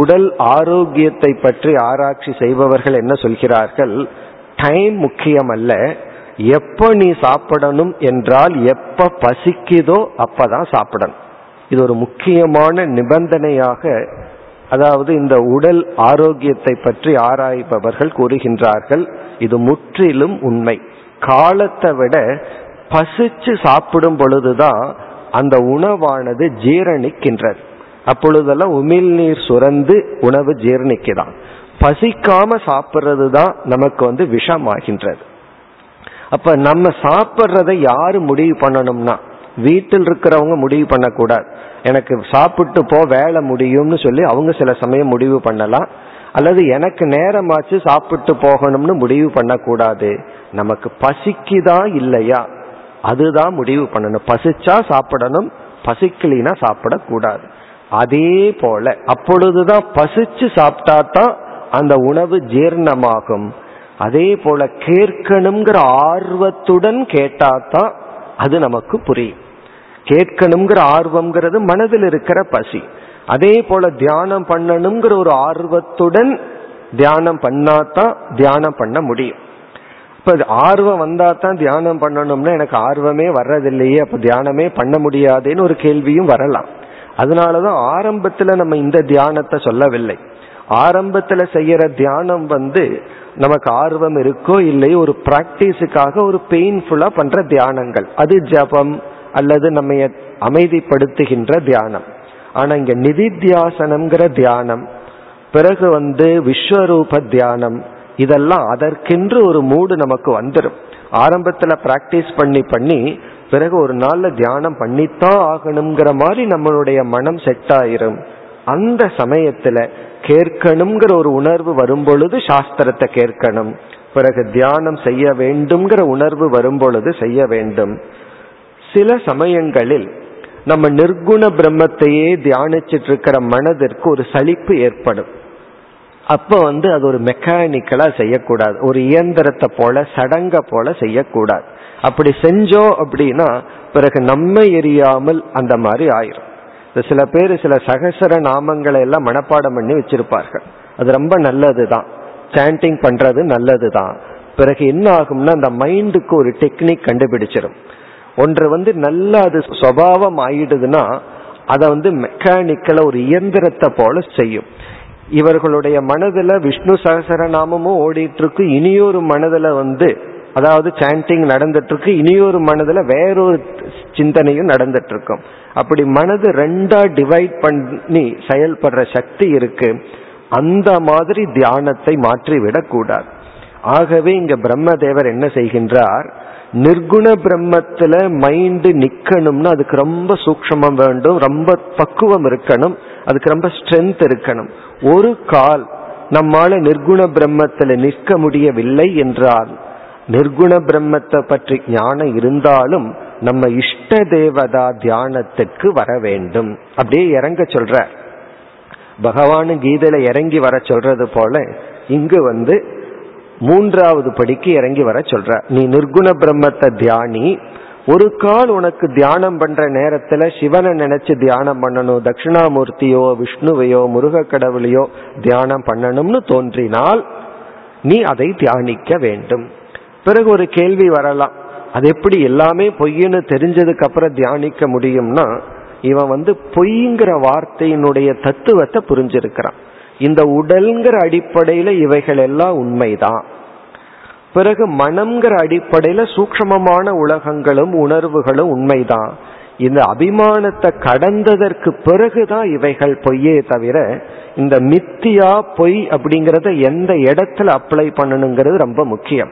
உடல் ஆரோக்கியத்தை பற்றி ஆராய்ச்சி செய்பவர்கள் என்ன சொல்கிறார்கள்? டைம் முக்கியம் அல்ல எப்ப நீ சாப்பிடணும் என்றால் எப்ப பசிக்குதோ அப்பதான் சாப்பிடணும். இது ஒரு முக்கியமான நிபந்தனையாக அதாவது இந்த உடல் ஆரோக்கியத்தை பற்றி ஆராய்பவர்கள் கூறுகின்றார்கள். இது முற்றிலும் உண்மை. காலத்தை விட பசிச்சு சாப்பிடும் பொழுதுதான் அந்த உணவானது ஜீரணிக்கின்றது. அப்பொழுதெல்லாம் உமிழ்நீர் சுரந்து உணவு ஜீர்ணிக்குதான் பசிக்காம சாப்பிட்றது தான் நமக்கு வந்து விஷமாகின்றது. அப்ப நம்ம சாப்பிட்றதை யாரு முடிவு பண்ணணும்னா வீட்டில் இருக்கிறவங்க முடிவு பண்ணக்கூடாது. எனக்கு சாப்பிட்டு போ வேலை முடியும்னு சொல்லி அவங்க சில சமயம் முடிவு பண்ணலாம். அல்லது எனக்கு நேரமாச்சு சாப்பிட்டு போகணும்னு முடிவு பண்ணக்கூடாது. நமக்கு பசிக்குதா இல்லையா? அதுதான் முடிவு பண்ணணும். பசிச்சா சாப்பிடணும் பசிக்கலினா சாப்பிடக்கூடாது. அதே போல அப்பொழுதுதான் பசிச்சு சாப்பிட்டா தான் அந்த உணவு ஜீர்ணமாகும். அதே போல கேட்கணுங்கிற ஆர்வத்துடன் கேட்டாதான் அது நமக்கு புரியும். கேட்கணுங்கிற ஆர்வம்ங்கிறது மனதில் இருக்கிற பசி. அதே போல தியானம் பண்ணணுங்கிற ஒரு ஆர்வத்துடன் தியானம் பண்ணாதான் தியானம் பண்ண முடியும். இப்ப ஆர்வம் வந்தா தான் தியானம் பண்ணணும்னா எனக்கு ஆர்வமே வர்றதில்லையே அப்ப தியானமே பண்ண முடியாதுன்னு ஒரு கேள்வியும் வரலாம். அதனாலதான் ஆரம்பத்துல நம்ம இந்த தியானத்தை சொல்லவில்லை. ஆரம்பத்துல செய்யற தியானம் வந்து நமக்கு ஆர்வம் இருக்கோ இல்லையோ ஒரு பிராக்டிஸுக்காக ஒரு பெயின்ஃபுல்லா பண்ற தியானங்கள். அது ஜபம் அல்லது நம்ம அமைதிப்படுத்துகின்ற தியானம். ஆனா இங்க நிதித்தியாசனம்ங்கிற தியானம் பிறகு வந்து விஸ்வரூப தியானம் இதெல்லாம் அதற்கென்று ஒரு மூடு நமக்கு வந்துடும் ஆரம்பத்துல பிராக்டிஸ் பண்ணி பண்ணி பிறகு ஒரு நாள்ல தியானம் பண்ணித்தான் ஆகணுங்கிற மாதிரி நம்மளுடைய மனம் செட் ஆயிரும். அந்த சமயத்துல கேட்கணுங்கிற ஒரு உணர்வு வரும் பொழுது சாஸ்திரத்தை கேட்கணும். பிறகு தியானம் செய்ய வேண்டும்ங்கிற உணர்வு வரும் பொழுது செய்ய வேண்டும். சில சமயங்களில் நம்ம நிர்குண பிரம்மத்தையே தியானிச்சிட்டு இருக்கிற மனதிற்கு ஒரு சலிப்பு ஏற்படும். அப்ப வந்து அது ஒரு மெக்கானிக்கலா செய்யக்கூடாது. ஒரு இயந்திரத்தை போல சடங்க போல செய்யக்கூடாது. அப்படி செஞ்சோம் அப்படின்னா பிறகு நம்மை எரியாமல் அந்த மாதிரி ஆயிரும். சில பேர் சில சகசர நாமங்களை எல்லாம் மனப்பாடம் பண்ணி வச்சிருப்பார்கள். அது ரொம்ப நல்லது தான் சாண்டிங் பண்றது நல்லதுதான். பிறகு என்ன ஆகும்னா அந்த மைண்டுக்கு ஒரு டெக்னிக் கண்டுபிடிச்சிடும் ஒன்று வந்து நல்ல அது சுவாவம் ஆயிடுதுன்னா அதை வந்து மெக்கானிக்கல ஒரு இயந்திரத்தை போல செய்யும். இவர்களுடைய மனதில் விஷ்ணு சகசரநாமமும் ஓடிட்டு இருக்கு. இனியொரு மனதில் வந்து அதாவது சாண்டிங் நடந்துட்டு இருக்கு இனியொரு மனதுல வேறொரு சிந்தனையும் நடந்துட்டு இருக்கும் அப்படி மனது ரெண்டா டிவைட் பண்ணி செயல்படுற சக்தி இருக்கு அந்த மாதிரி தியானத்தை மாற்றி விடக்கூடாது ஆகவே இங்க பிரம்மதேவர் என்ன செய்கின்றார் நிர்குண பிரம்மத்துல மைண்டு நிக்கணும்னா அதுக்கு ரொம்ப சூக்ஷமம் வேண்டும் ரொம்ப பக்குவம் இருக்கணும் அதுக்கு ரொம்ப ஸ்ட்ரென்த் இருக்கணும். ஒரு கால் நம்மால நிர்குண பிரம்மத்துல நிற்க முடியவில்லை என்றால் நிர்குண பிரம்மத்தை பற்றி ஞானம் இருந்தாலும் நம்ம இஷ்ட தேவதா தியானத்துக்கு வர வேண்டும். அப்படியே இறங்க சொல்ற. பகவானு கீதையில இறங்கி வர சொல்றது போல இங்கு வந்து மூன்றாவது படிக்கு இறங்கி வர சொல்ற. நீ நிர்குண பிரம்மத்தை தியானி ஒரு கால் உனக்கு தியானம் பண்ற நேரத்துல சிவனை நினைச்சு தியானம் பண்ணணும். தட்சிணாமூர்த்தியோ விஷ்ணுவையோ முருக கடவுளையோ தியானம் பண்ணணும்னு தோன்றினால் நீ அதை தியானிக்க வேண்டும். பிறகு ஒரு கேள்வி வரலாம். அது எப்படி எல்லாமே பொய்ன்னு தெரிஞ்சதுக்கு அப்புறம் தியானிக்க முடியும்னா இவன் வந்து பொய்ங்கிற வார்த்தையினுடைய தத்துவத்தை புரிஞ்சிருக்கிறான். இந்த உடல்ங்கிற அடிப்படையில இவைகள் எல்லாம் உண்மைதான். பிறகு மனம்ங்கிற அடிப்படையில சூக்ஷமமான உலகங்களும் உணர்வுகளும் உண்மைதான். இந்த அபிமானத்தை கடந்ததற்கு பிறகுதான் இவைகள் பொய்யே தவிர இந்த மித்தியா பொய் அப்படிங்கறத எந்த இடத்துல அப்ளை பண்ணணுங்கிறது ரொம்ப முக்கியம்.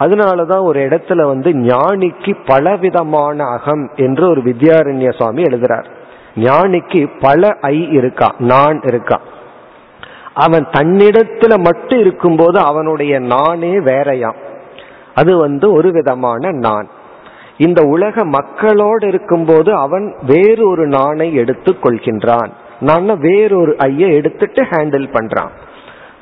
அதனாலதான் ஒரு இடத்துல வந்து ஞானிக்கு பலவிதமான அகம் என்று ஒரு வித்யாரண்ய சுவாமி எழுதுறார். ஞானிக்கு பல ஐ இருக்கான் நான் இருக்கான் அவன் தன்னிடத்துல மட்டும் இருக்கும்போது அவனுடைய நானே வேறையாம். அது வந்து ஒரு விதமான நான். இந்த உலக மக்களோடு இருக்கும்போது அவன் வேறு ஒரு நானை எடுத்து கொள்கின்றான். நான் வேறொரு ஐய எடுத்துட்டு ஹேண்டில் பண்றான்.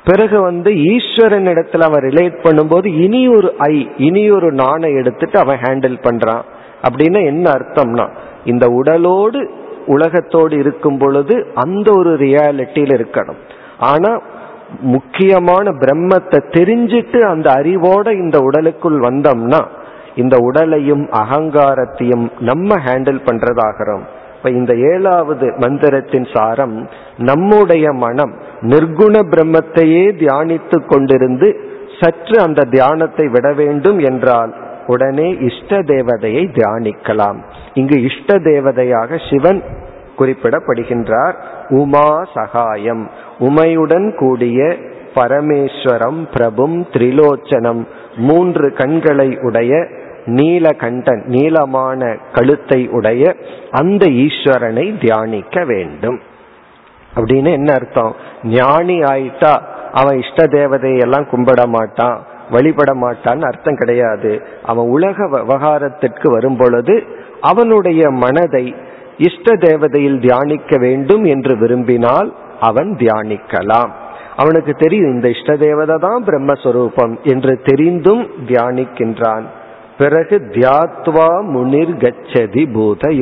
பிறகு வந்து ஈஸ்வரன் இடத்துல அவன் ரிலேட் பண்ணும்போது இனி ஒரு ஐ இனி ஒரு நாணை எடுத்துட்டு அவன் ஹேண்டில் பண்றான். அப்படின்னா என்ன அர்த்தம்னா இந்த உடலோடு உலகத்தோடு இருக்கும் பொழுது அந்த ஒரு ரியாலிட்டியில் இருக்கணும். ஆனா முக்கியமான பிரம்மத்தை தெரிஞ்சிட்டு அந்த அறிவோட இந்த உடலுக்குள் வந்தோம்னா இந்த உடலையும் அகங்காரத்தையும் நம்ம ஹேண்டில் பண்றதாகிறோம். இப்ப இந்த ஏழாவது மந்திரத்தின் சாரம் நம்முடைய மனம் நிர்குண பிரம்மத்தையே தியானித்து கொண்டிருந்து சற்று அந்த தியானத்தை விட வேண்டும் என்றால் உடனே இஷ்ட தேவதையை தியானிக்கலாம். இங்கு இஷ்ட தேவதையாக சிவன் குறிப்பிடப்படுகின்றார் உமா சகாயம். உமையுடன் கூடிய பரமேஸ்வரம் பிரபும் திரிலோச்சனம் மூன்று கண்களை உடைய நீலகண்டன் நீளமான கழுத்தை உடைய அந்த ஈஸ்வரனை தியானிக்க வேண்டும். அப்படின்னு என்ன அர்த்தம்? ஞானி ஆயிட்டா அவன் இஷ்ட தேவதையெல்லாம் கும்பிட மாட்டான் வழிபட மாட்டான்னு அர்த்தம் கிடையாது. அவன் உலக விவகாரத்திற்கு வரும் பொழுது அவனுடைய மனதை இஷ்ட தேவதையில் தியானிக்க வேண்டும் என்று விரும்பினால் அவன் தியானிக்கலாம். அவனுக்கு தெரியும் இந்த இஷ்ட தேவதை தான் பிரம்மஸ்வரூபம் என்று தெரிந்தும் தியானிக்கின்றான். பிறகு தியாத்வா முனிர் கச்சதி பூத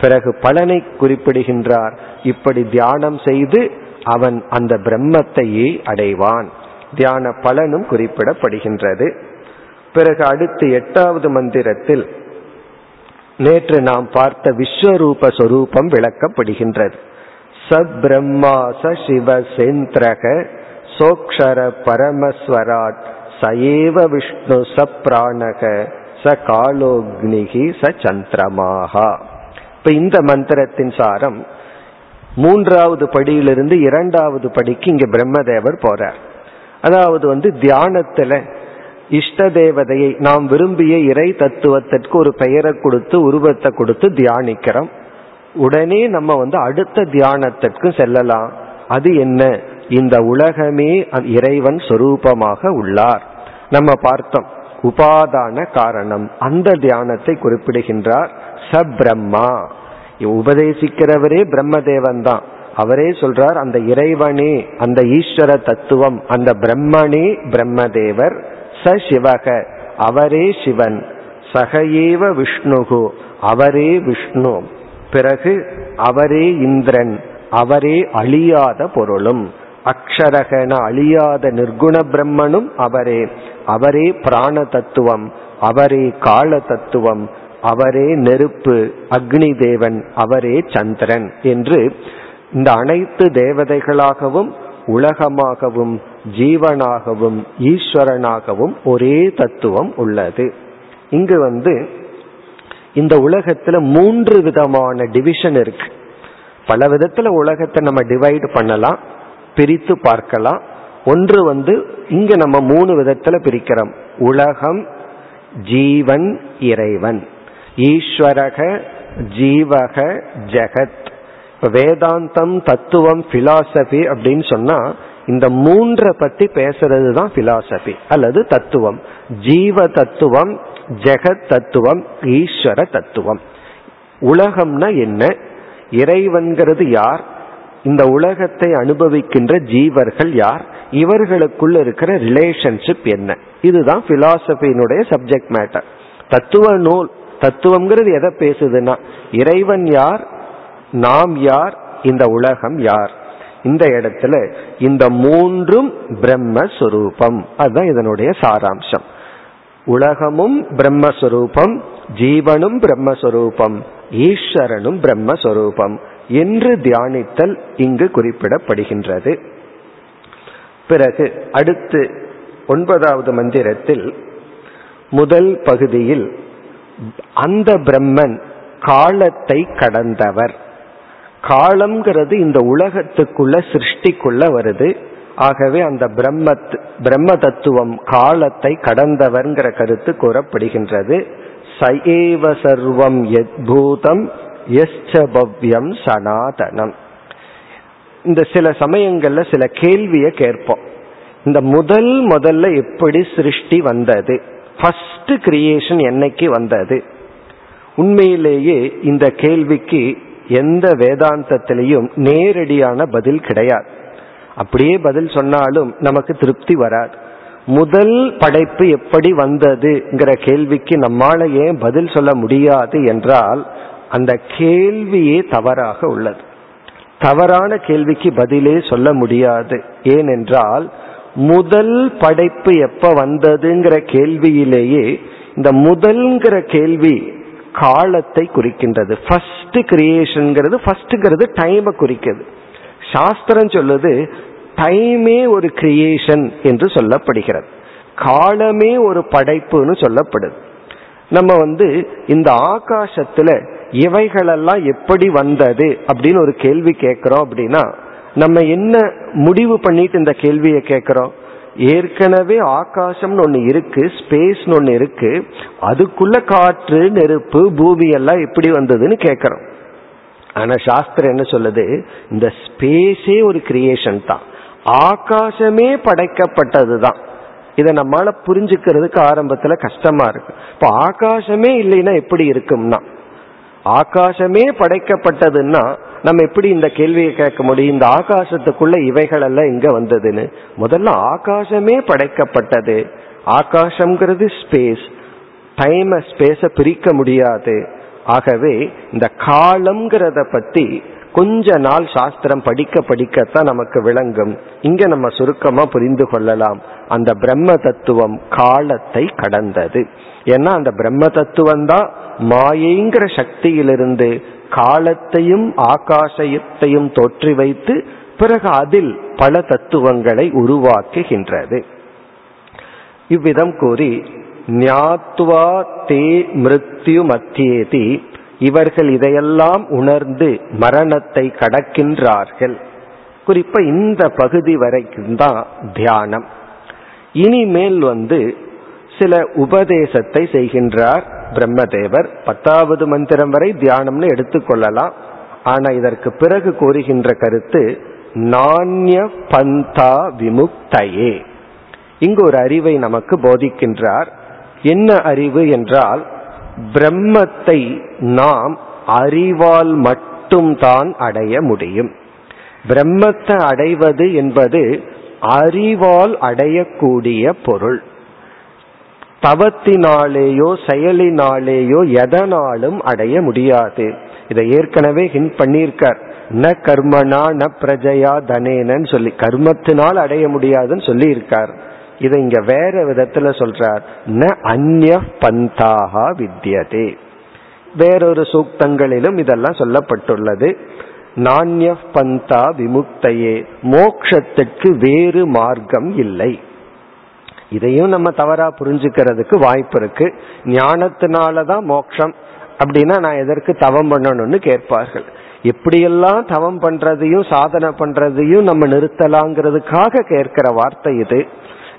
பிறகு பலனை குறிப்பிடுகின்றார். இப்படி தியானம் செய்து அவன் அந்த பிரம்மத்தையே அடைவான். தியான பலனும் குறிப்பிடப்படுகின்றது. பிறகு அடுத்து எட்டாவது மந்திரத்தில் நேற்று நாம் பார்த்த விஸ்வரூப சொரூபம் விளக்கப்படுகின்றது. சப்ரம்மா சிவ சேந்திரக சோக்ஷர பரமஸ்வராட் சயேவ விஷ்ணு ச பிராணக ச காலோக்னிகி ச சந்திரமாகா. இப்ப இந்த மந்திரத்தின் சாரம் மூன்றாவது படியிலிருந்து இரண்டாவது படிக்கு இங்க பிரம்மதேவர் போறார். அதாவது வந்து தியானத்துல இஷ்ட தேவதையை நாம் விரும்பிய இறை தத்துவத்திற்கு ஒரு பெயரை கொடுத்து உருவத்தை கொடுத்து தியானிக்கிறோம். உடனே நம்ம வந்து அடுத்த தியானத்திற்கு செல்லலாம். அது என்ன? இந்த உலகமே இறைவன் சொரூபமாக உள்ளார். நம்ம பார்த்தோம் உபாதான காரணம். அந்த தியானத்தை குறிப்பிடுகின்றார் சப்ரம்மா. உபதேசிக்கிறவரே பிரம்மதேவன் தான் அவரே சொல்றார் அந்த இறைவனே அந்த ஈஸ்வர தத்துவம் அந்த பிரம்மனே பிரம்மதேவர் ச சிவக. அவரே சிவன். சகையேவ விஷ்ணுகு. அவரே விஷ்ணு. பிறகு அவரே இந்திரன். அவரே அழியாத பொருளும். அக்ஷரகன அழியாத நிர்குண பிரம்மனும் அவரே. அவரே பிராண தத்துவம் அவரே கால தத்துவம் அவரே நெருப்பு அக்னி தேவன் அவரே சந்திரன் என்று இந்த அனைத்து தேவதைகளாகவும் உலகமாகவும் ஜீவனாகவும் ஈஸ்வரனாகவும் ஒரே தத்துவம் உள்ளது. இங்கு வந்து இந்த உலகத்துல மூன்று விதமான டிவிஷன் இருக்கு. பல விதத்துல உலகத்தை நம்ம டிவைட் பண்ணலாம். பிரித்து பார்க்கலாம். ஒன்று வந்து இங்க நம்ம மூணு விதத்துல பிரிக்கிறோம். உலகம் ஜீவன் இறைவன். ஈஸ்வரக ஜீவக ஜெகத். வேதாந்தம் தத்துவம் பிலாசபி அப்படின்னு சொன்னா இந்த மூன்றை பத்தி பேசுறது தான் பிலாசபி அல்லது தத்துவம். ஜீவ தத்துவம் ஜெகத் தத்துவம் ஈஸ்வர தத்துவம். உலகம்னா என்ன? இறைவன்கிறது யார்? இந்த உலகத்தை அனுபவிக்கின்ற ஜீவர்கள் யார்? இவர்களுக்குள்ள இருக்கிற ரிலேஷன்ஷிப் என்ன? இதுதான் பிலாசபியினுடைய சப்ஜெக்ட் மேட்டர் தத்துவ நூல் தத்துவம்ங்கிறது எதை பேசுதுன்னா இறைவன் யார்? நாம் யார்? இந்த உலகம் யார்? இந்த இடத்துல இந்த மூன்றும் பிரம்மஸ்வரூபம். அதுதான் இதனுடைய சாராம்சம். உலகமும் பிரம்மஸ்வரூபம் ஜீவனும் பிரம்மஸ்வரூபம் ஈஸ்வரனும் பிரம்மஸ்வரூபம். என்று தியானித்தல் இங்கு குறிப்பிடப்படுகின்றது. பிறகு அடுத்து ஒன்பதாவது மந்திரத்தில் முதல் பகுதியில் அந்த பிரம்மன் காலத்தை கடந்தவர். காலம்ங்கிறது இந்த உலகத்துக்குள்ள சிருஷ்டிக்குள்ள வருது. ஆகவே அந்த பிரம்மத் பிரம்ம தத்துவம் காலத்தை கடந்தவர்ங்கிற கருத்து கூறப்படுகின்றது. சயேவ சர்வம் எத்பூதம் எஸ்டபவ்யம் சனாதனம். இந்த சில சமயங்கள்ல சில கேள்வியை கேட்போம். இந்த முதல் முதல்ல எப்படி சிருஷ்டி வந்தது? ஃபர்ஸ்ட் கிரியேஷன் என்னைக்கு வந்தது? உண்மையிலேயே இந்த கேள்விக்கு எந்த வேதாந்தத்திலையும் நேரடியான பதில் கிடையாது. அப்படியே பதில் சொன்னாலும் நமக்கு திருப்தி வராது. முதல் படைப்பு எப்படி வந்ததுங்கிற கேள்விக்கு நம்மால ஏன் பதில் சொல்ல முடியாது என்றால் அந்த கேள்வியே தவறாக உள்ளது. தவறான கேள்விக்கு பதிலே சொல்ல முடியாது. ஏனென்றால் முதல் படைப்பு எப்ப வந்ததுங்கிற கேள்வியிலேயே இந்த முதல்ங்கிற கேள்வி காலத்தை குறிக்கின்றது. ஃபர்ஸ்ட் கிரியேஷன்ங்கிறது ஃபர்ஸ்ட்ங்கிறது டைமை குறிக்கிறது சாஸ்திரம் சொல்லுது டைமே ஒரு கிரியேஷன் என்று சொல்லப்படுகிறது. காலமே ஒரு படைப்புன்னு சொல்லப்படுது. நம்ம வந்து இந்த ஆகாசத்துல இவைகளெல்லாம் எப்படி வந்தது அப்படின்னு ஒரு கேள்வி கேட்கிறோம் அப்படின்னா நம்ம என்ன முடிவு பண்ணிட்டு இந்த கேள்வியை கேட்கிறோம்? ஏற்கனவே ஆகாசம்னு ஒன்று இருக்கு ஸ்பேஸ்னு ஒன்று இருக்கு அதுக்குள்ள காற்று நெருப்பு பூமி எல்லாம் எப்படி வந்ததுன்னு கேட்கிறோம். ஆனா சாஸ்திரம் என்ன சொல்லுது? இந்த ஸ்பேஸே ஒரு கிரியேஷன் தான். ஆகாசமே படைக்கப்பட்டது தான் இதை நம்மளால புரிஞ்சுக்கிறதுக்கு ஆரம்பத்துல கஷ்டமா இருக்கு. இப்போ ஆகாசமே இல்லைன்னா எப்படி இருக்கும்னா ஆகாசமே படைக்கப்பட்டதுன்னா நம்ம எப்படி இந்த கேள்வியை கேட்க முடியும்? இந்த ஆகாசத்துக்குள்ள இவைகள் எல்லாம் இங்க வந்ததுன்னு. முதல்ல ஆகாசமே படைக்கப்பட்டது. ஆகாசம்ங்கிறது ஸ்பேஸ் டைம் ஸ்பேஸ பிரிக்க முடியாது. ஆகவே இந்த காலம்ங்கிறத பத்தி கொஞ்ச நாள் சாஸ்திரம் படிக்க படிக்கத்தான் நமக்கு விளங்கும். இங்க நம்ம சுருக்கமா புரிந்து கொள்ளலாம். அந்த பிரம்ம தத்துவம் காலத்தை கடந்தது. ஏன்னா அந்த பிரம்ம தத்துவம் தான் மாயைங்கிற சக்தியிலிருந்து காலத்தையும் ஆகாசத்தையும் தோற்றி வைத்து பிறகு அதில் பல தத்துவங்களை உருவாக்குகின்றது. இவ்விதம் கூறி ஞாத்வா தே மிருத்யு மத்தியேதி இவர்கள் இதையெல்லாம் உணர்ந்து மரணத்தை கடக்கின்றார்கள். குறிப்பா இந்த பகுதி வரைக்கும் தான் தியானம். இனிமேல் வந்து சில உபதேசத்தை செய்கின்றார் பிரம்மதேவர். பத்தாவது மந்திரம் வரை தியானம்னு எடுத்துக்கொள்ளலாம் ஆனா இதற்கு பிறகு கூறுகின்ற கருத்து நாண்ய பந்தா விமுக்தையே. இங்கு ஒரு அறிவை நமக்கு போதிக்கின்றார். என்ன அறிவு என்றால் பிரம்மத்தை நாம் அறிவால் மட்டும்தான் அடைய முடியும். பிரம்மத்தை அடைவது என்பது அறிவால் அடையக்கூடிய பொருள். தவத்தினாலேயோ செயலினாலேயோ எதனாலும் அடைய முடியாது. இதை ஏற்கனவே ஹிண்ட் பண்ணியிருக்கார். ந கர்மனா ந பிரஜயா தனேனன்னு சொல்லி கர்மத்தினால் அடைய முடியாதுன்னு சொல்லி இருக்கார் இதை இங்க வேற விதத்துல சொல்றார். ந அந்நிய பந்தாக வித்தியதே வேறொரு சூக்தங்களிலும் இதெல்லாம் சொல்லப்பட்டுள்ளது. நாண்ய பந்தா விமுக்தையே மோக்ஷத்துக்கு வேறு மார்க்கம் இல்லை. இதையும் நம்ம தவறா புரிஞ்சுக்கிறதுக்கு வாய்ப்பு இருக்கு. ஞானத்தினாலதான் மோக்ஷம். அப்படின்னா நான் எதற்கு தவம் பண்ணணும்னு கேட்பார்கள். எப்படியெல்லாம் தவம் பண்றதையும் சாதனை பண்றதையும் நம்ம நிறுத்தலாங்கிறதுக்காக கேட்கிற வார்த்தை இது.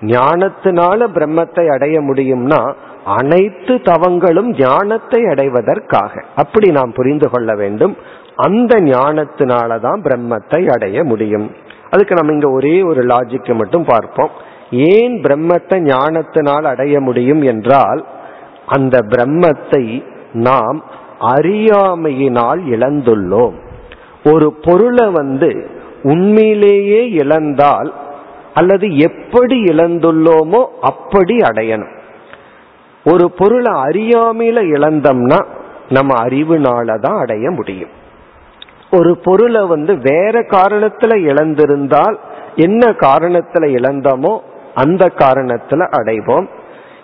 ஞானத்தினால பிரம்மத்தை அடைய முடியும்னா அனைத்து தவங்களும் ஞானத்தை அடைவதற்காக. அப்படி நாம் புரிந்து கொள்ள வேண்டும். அந்த ஞானத்தினாலதான் பிரம்மத்தை அடைய முடியும். அதுக்கு நம்ம இங்க ஒரே ஒரு லாஜிக்கை மட்டும் பார்ப்போம். ஏன் பிரம்மத்தை ஞானத்தினால் அடைய முடியும் என்றால் அந்த பிரம்மத்தை நாம் அறியாமையினால் இழந்துள்ளோம். ஒரு பொருளை வந்து உண்மையிலேயே இழந்தால் அல்லது எப்படி இழந்துள்ளோமோ அப்படி அடையணும். ஒரு பொருளை அறியாமையில இழந்தோம்னா நம்ம அறிவுனால தான் அடைய முடியும். ஒரு பொருளை வந்து வேற காரணத்துல இழந்திருந்தால் என்ன காரணத்துல இழந்தோமோ அந்த காரணத்துல அடைவோம்.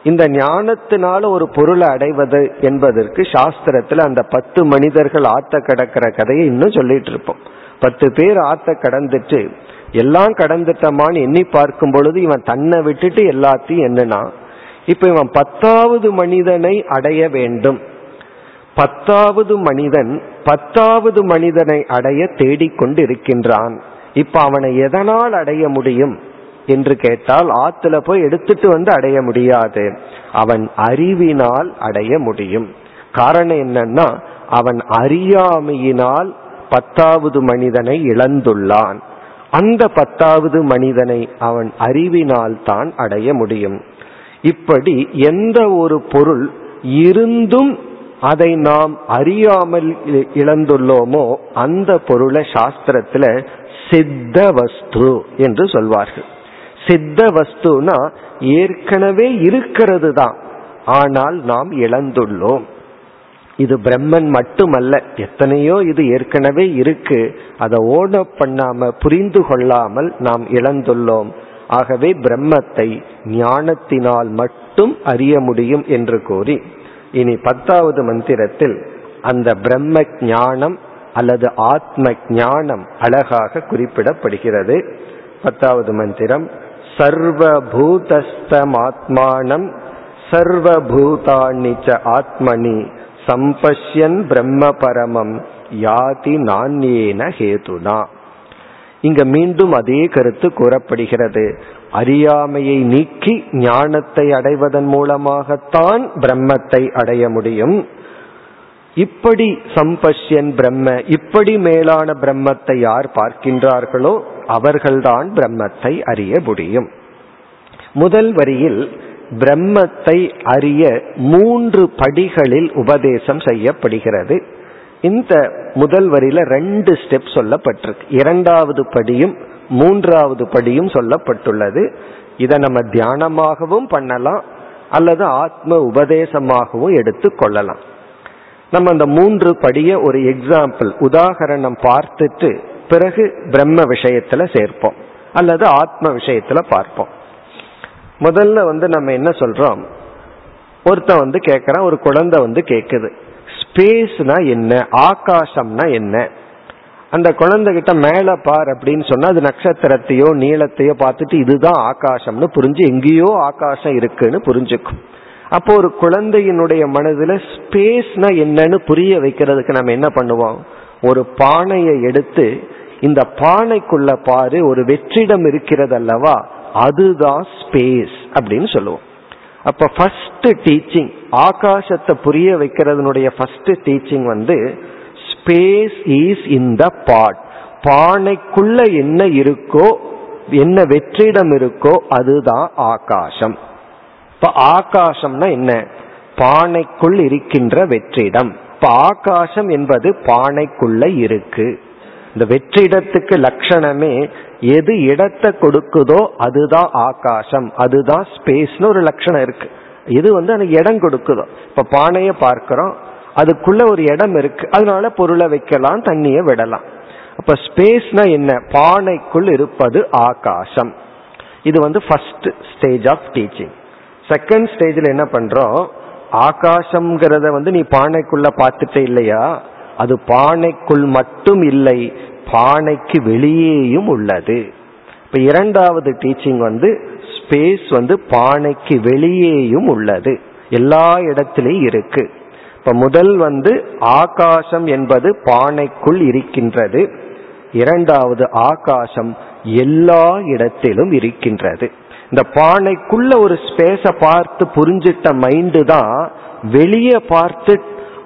இந்த ஞானத்தினால ஒரு பொருளை அடைவது என்பதற்கு சாஸ்திரத்துல அந்த பத்து மனிதர்கள் ஆத்த கடக்கிற கதையை இன்னும் சொல்லிட்டு இருப்போம். பத்து பேர் ஆத்த கடந்துட்டு எல்லாம் கடந்துட்டமான்னு எண்ணி பார்க்கும் பொழுது இவன் தன்னை விட்டுட்டு எல்லாத்தையும் என்னன்னா இப்ப இவன் பத்தாவது மனிதனை அடைய வேண்டும். பத்தாவது மனிதன் பத்தாவது மனிதனை அடைய தேடிக்கொண்டு இருக்கின்றான் இப்ப அவனை எதனால் அடைய முடியும் என்று கேட்டால் ஆத்துல போய் எடுத்துட்டு வந்து அடைய முடியாது. அவன் அறிவினால் அடைய முடியும். காரணம் என்னன்னா அவன் அறியாமையினால் பத்தாவது மனிதனை இழந்துள்ளான். அந்த பத்தாவது மனிதனை அவன் அறிவினால் தான் அடைய முடியும். இப்படி எந்த ஒரு பொருள் இருந்தும் அதை நாம் அறியாமல் இழந்துள்ளோமோ அந்த பொருளை சாஸ்திரத்துல சித்த வஸ்து என்று சொல்வார்கள். சித்த வஸ்துனா ஏற்கனவே இருக்கிறது தான் ஆனால் நாம் இழந்துள்ளோம். இது பிரம்மன் மட்டுமல்ல எத்தனையோ இது ஏற்கனவே இருக்கு அதை ஓட பண்ணாம புரிந்து கொள்ளாமல் நாம் இழந்துள்ளோம். ஆகவே பிரம்மத்தை ஞானத்தினால் மட்டும் அறிய முடியும் என்று கூறி இனி பத்தாவது மந்திரத்தில் அந்த பிரம்ம ஞானம் அல்லது ஆத்ம ஞானம் அழகாக குறிப்பிடப்படுகிறது. பத்தாவது மந்திரம் சர்வபூதஸ்தமாத்மானம் சர்வபூதானிச்ச ஆத்மனி சம்பஷ்யன் பிரம்ம பரமம் யாதி நான்யேன ஹேதுனா. இங்க மீண்டும் அதே கருத்து கூறப்படுகிறது. அறியாமையை நீக்கி ஞானத்தை அடைவதன் மூலமாகத்தான் பிரம்மத்தை அடைய முடியும். இப்படி சம்பஷ்யன் பிரம்ம இப்படி மேலான பிரம்மத்தை யார் பார்க்கின்றார்களோ அவர்கள்தான் பிரம்மத்தை அறிய முடியும். முதல் வரியில் பிரம்மத்தை அறிய மூன்று படிகளில் உபதேசம் செய்யப்படுகிறது. இந்த முதல் வரியில ரெண்டு ஸ்டெப் சொல்லப்பட்டிருக்கு. இரண்டாவது படியும் மூன்றாவது படியும் சொல்லப்பட்டுள்ளது. இதை நம்ம தியானமாகவும் பண்ணலாம் அல்லது ஆத்ம உபதேசமாகவும் எடுத்து கொள்ளலாம். நம்ம அந்த மூன்று படிய ஒரு எக்ஸாம்பிள் உதாகரணம் பார்த்துட்டு பிறகு பிரம்ம விஷயத்துல சேர்ப்போம் அல்லது ஆத்ம விஷயத்துல பார்ப்போம். முதல்ல வந்து நம்ம என்ன சொல்றோம்? ஒருத்தன் வந்து கேட்கறான் ஒரு குழந்தை வந்து கேட்குது ஸ்பேஸ்னா என்ன? ஆகாசம்னா என்ன? அந்த குழந்தைகிட்ட மேல பார் அப்படின்னு சொன்னா அது நட்சத்திரத்தையோ நீளத்தையோ பார்த்துட்டு இதுதான் ஆகாசம்னு புரிஞ்சு எங்கேயோ ஆகாசம் இருக்குன்னு புரிஞ்சுக்கும். அப்போ ஒரு குழந்தையினுடைய மனதுல ஸ்பேஸ்னா என்னன்னு புரிய வைக்கிறதுக்கு நம்ம என்ன பண்ணுவோம்? ஒரு பானையை எடுத்து இந்த பானைக்குள்ள பாரு ஒரு வெற்றிடம் இருக்கிறது அல்லவா அதுதான் ஸ்பேஸ் அப்படின்னு சொல்லுவோம். அப்ப ஃபர்ஸ்ட் டீச்சிங் ஆகாசத்தை புரிய வைக்கிறதுனுடைய ஃபர்ஸ்ட் டீச்சிங் வந்து space is in the pot பானைக்குள்ள என்ன இருக்கோ என்ன வெற்றிடம் இருக்கோ அதுதான் ஆகாசம். இப்ப ஆகாசம்னா என்ன? பானைக்குள் இருக்கின்ற வெற்றிடம். இப்ப ஆகாசம் என்பது பானைக்குள்ள இருக்கு. இந்த வெற்றிடத்துக்கு லட்சணமே எது இடத்தை கொடுக்குதோ அதுதான் ஆகாசம். அதுதான் ஸ்பேஸ்னு ஒரு லட்சணம் இருக்கு. இது வந்து அந்த இடம் கொடுக்குதோ. இப்ப பானைய பார்க்கிறோம். அதுக்குள்ள ஒரு இடம் இருக்கு. அதனால பொருளை வைக்கலாம் தண்ணிய விடலாம். அப்ப ஸ்பேஸ்னா என்ன? பானைக்குள் இருப்பது ஆகாசம். இது வந்து first stage of teaching second ஸ்டேஜில் என்ன பண்றோம்? ஆகாசம்ங்கிறத வந்து நீ பானைக்குள்ள பார்த்துட்டே இல்லையா? அது பானைக்குள் மட்டும் இல்லை பானைக்கு வெளியேயும் உள்ளது. இப்ப இரண்டாவது டீச்சிங் வந்து ஸ்பேஸ் வந்து பானைக்கு வெளியேயும் உள்ளது. எல்லா இடத்திலையும் இருக்கு. இப்ப முதல் வந்து ஆகாசம் என்பது பானைக்குள் இருக்கின்றது. இரண்டாவது ஆகாசம் எல்லா இடத்திலும் இருக்கின்றது. இந்த பானைக்குள்ள ஒரு ஸ்பேஸ பார்த்து புரிஞ்சிட்ட மைண்டு தான் வெளியே பார்த்து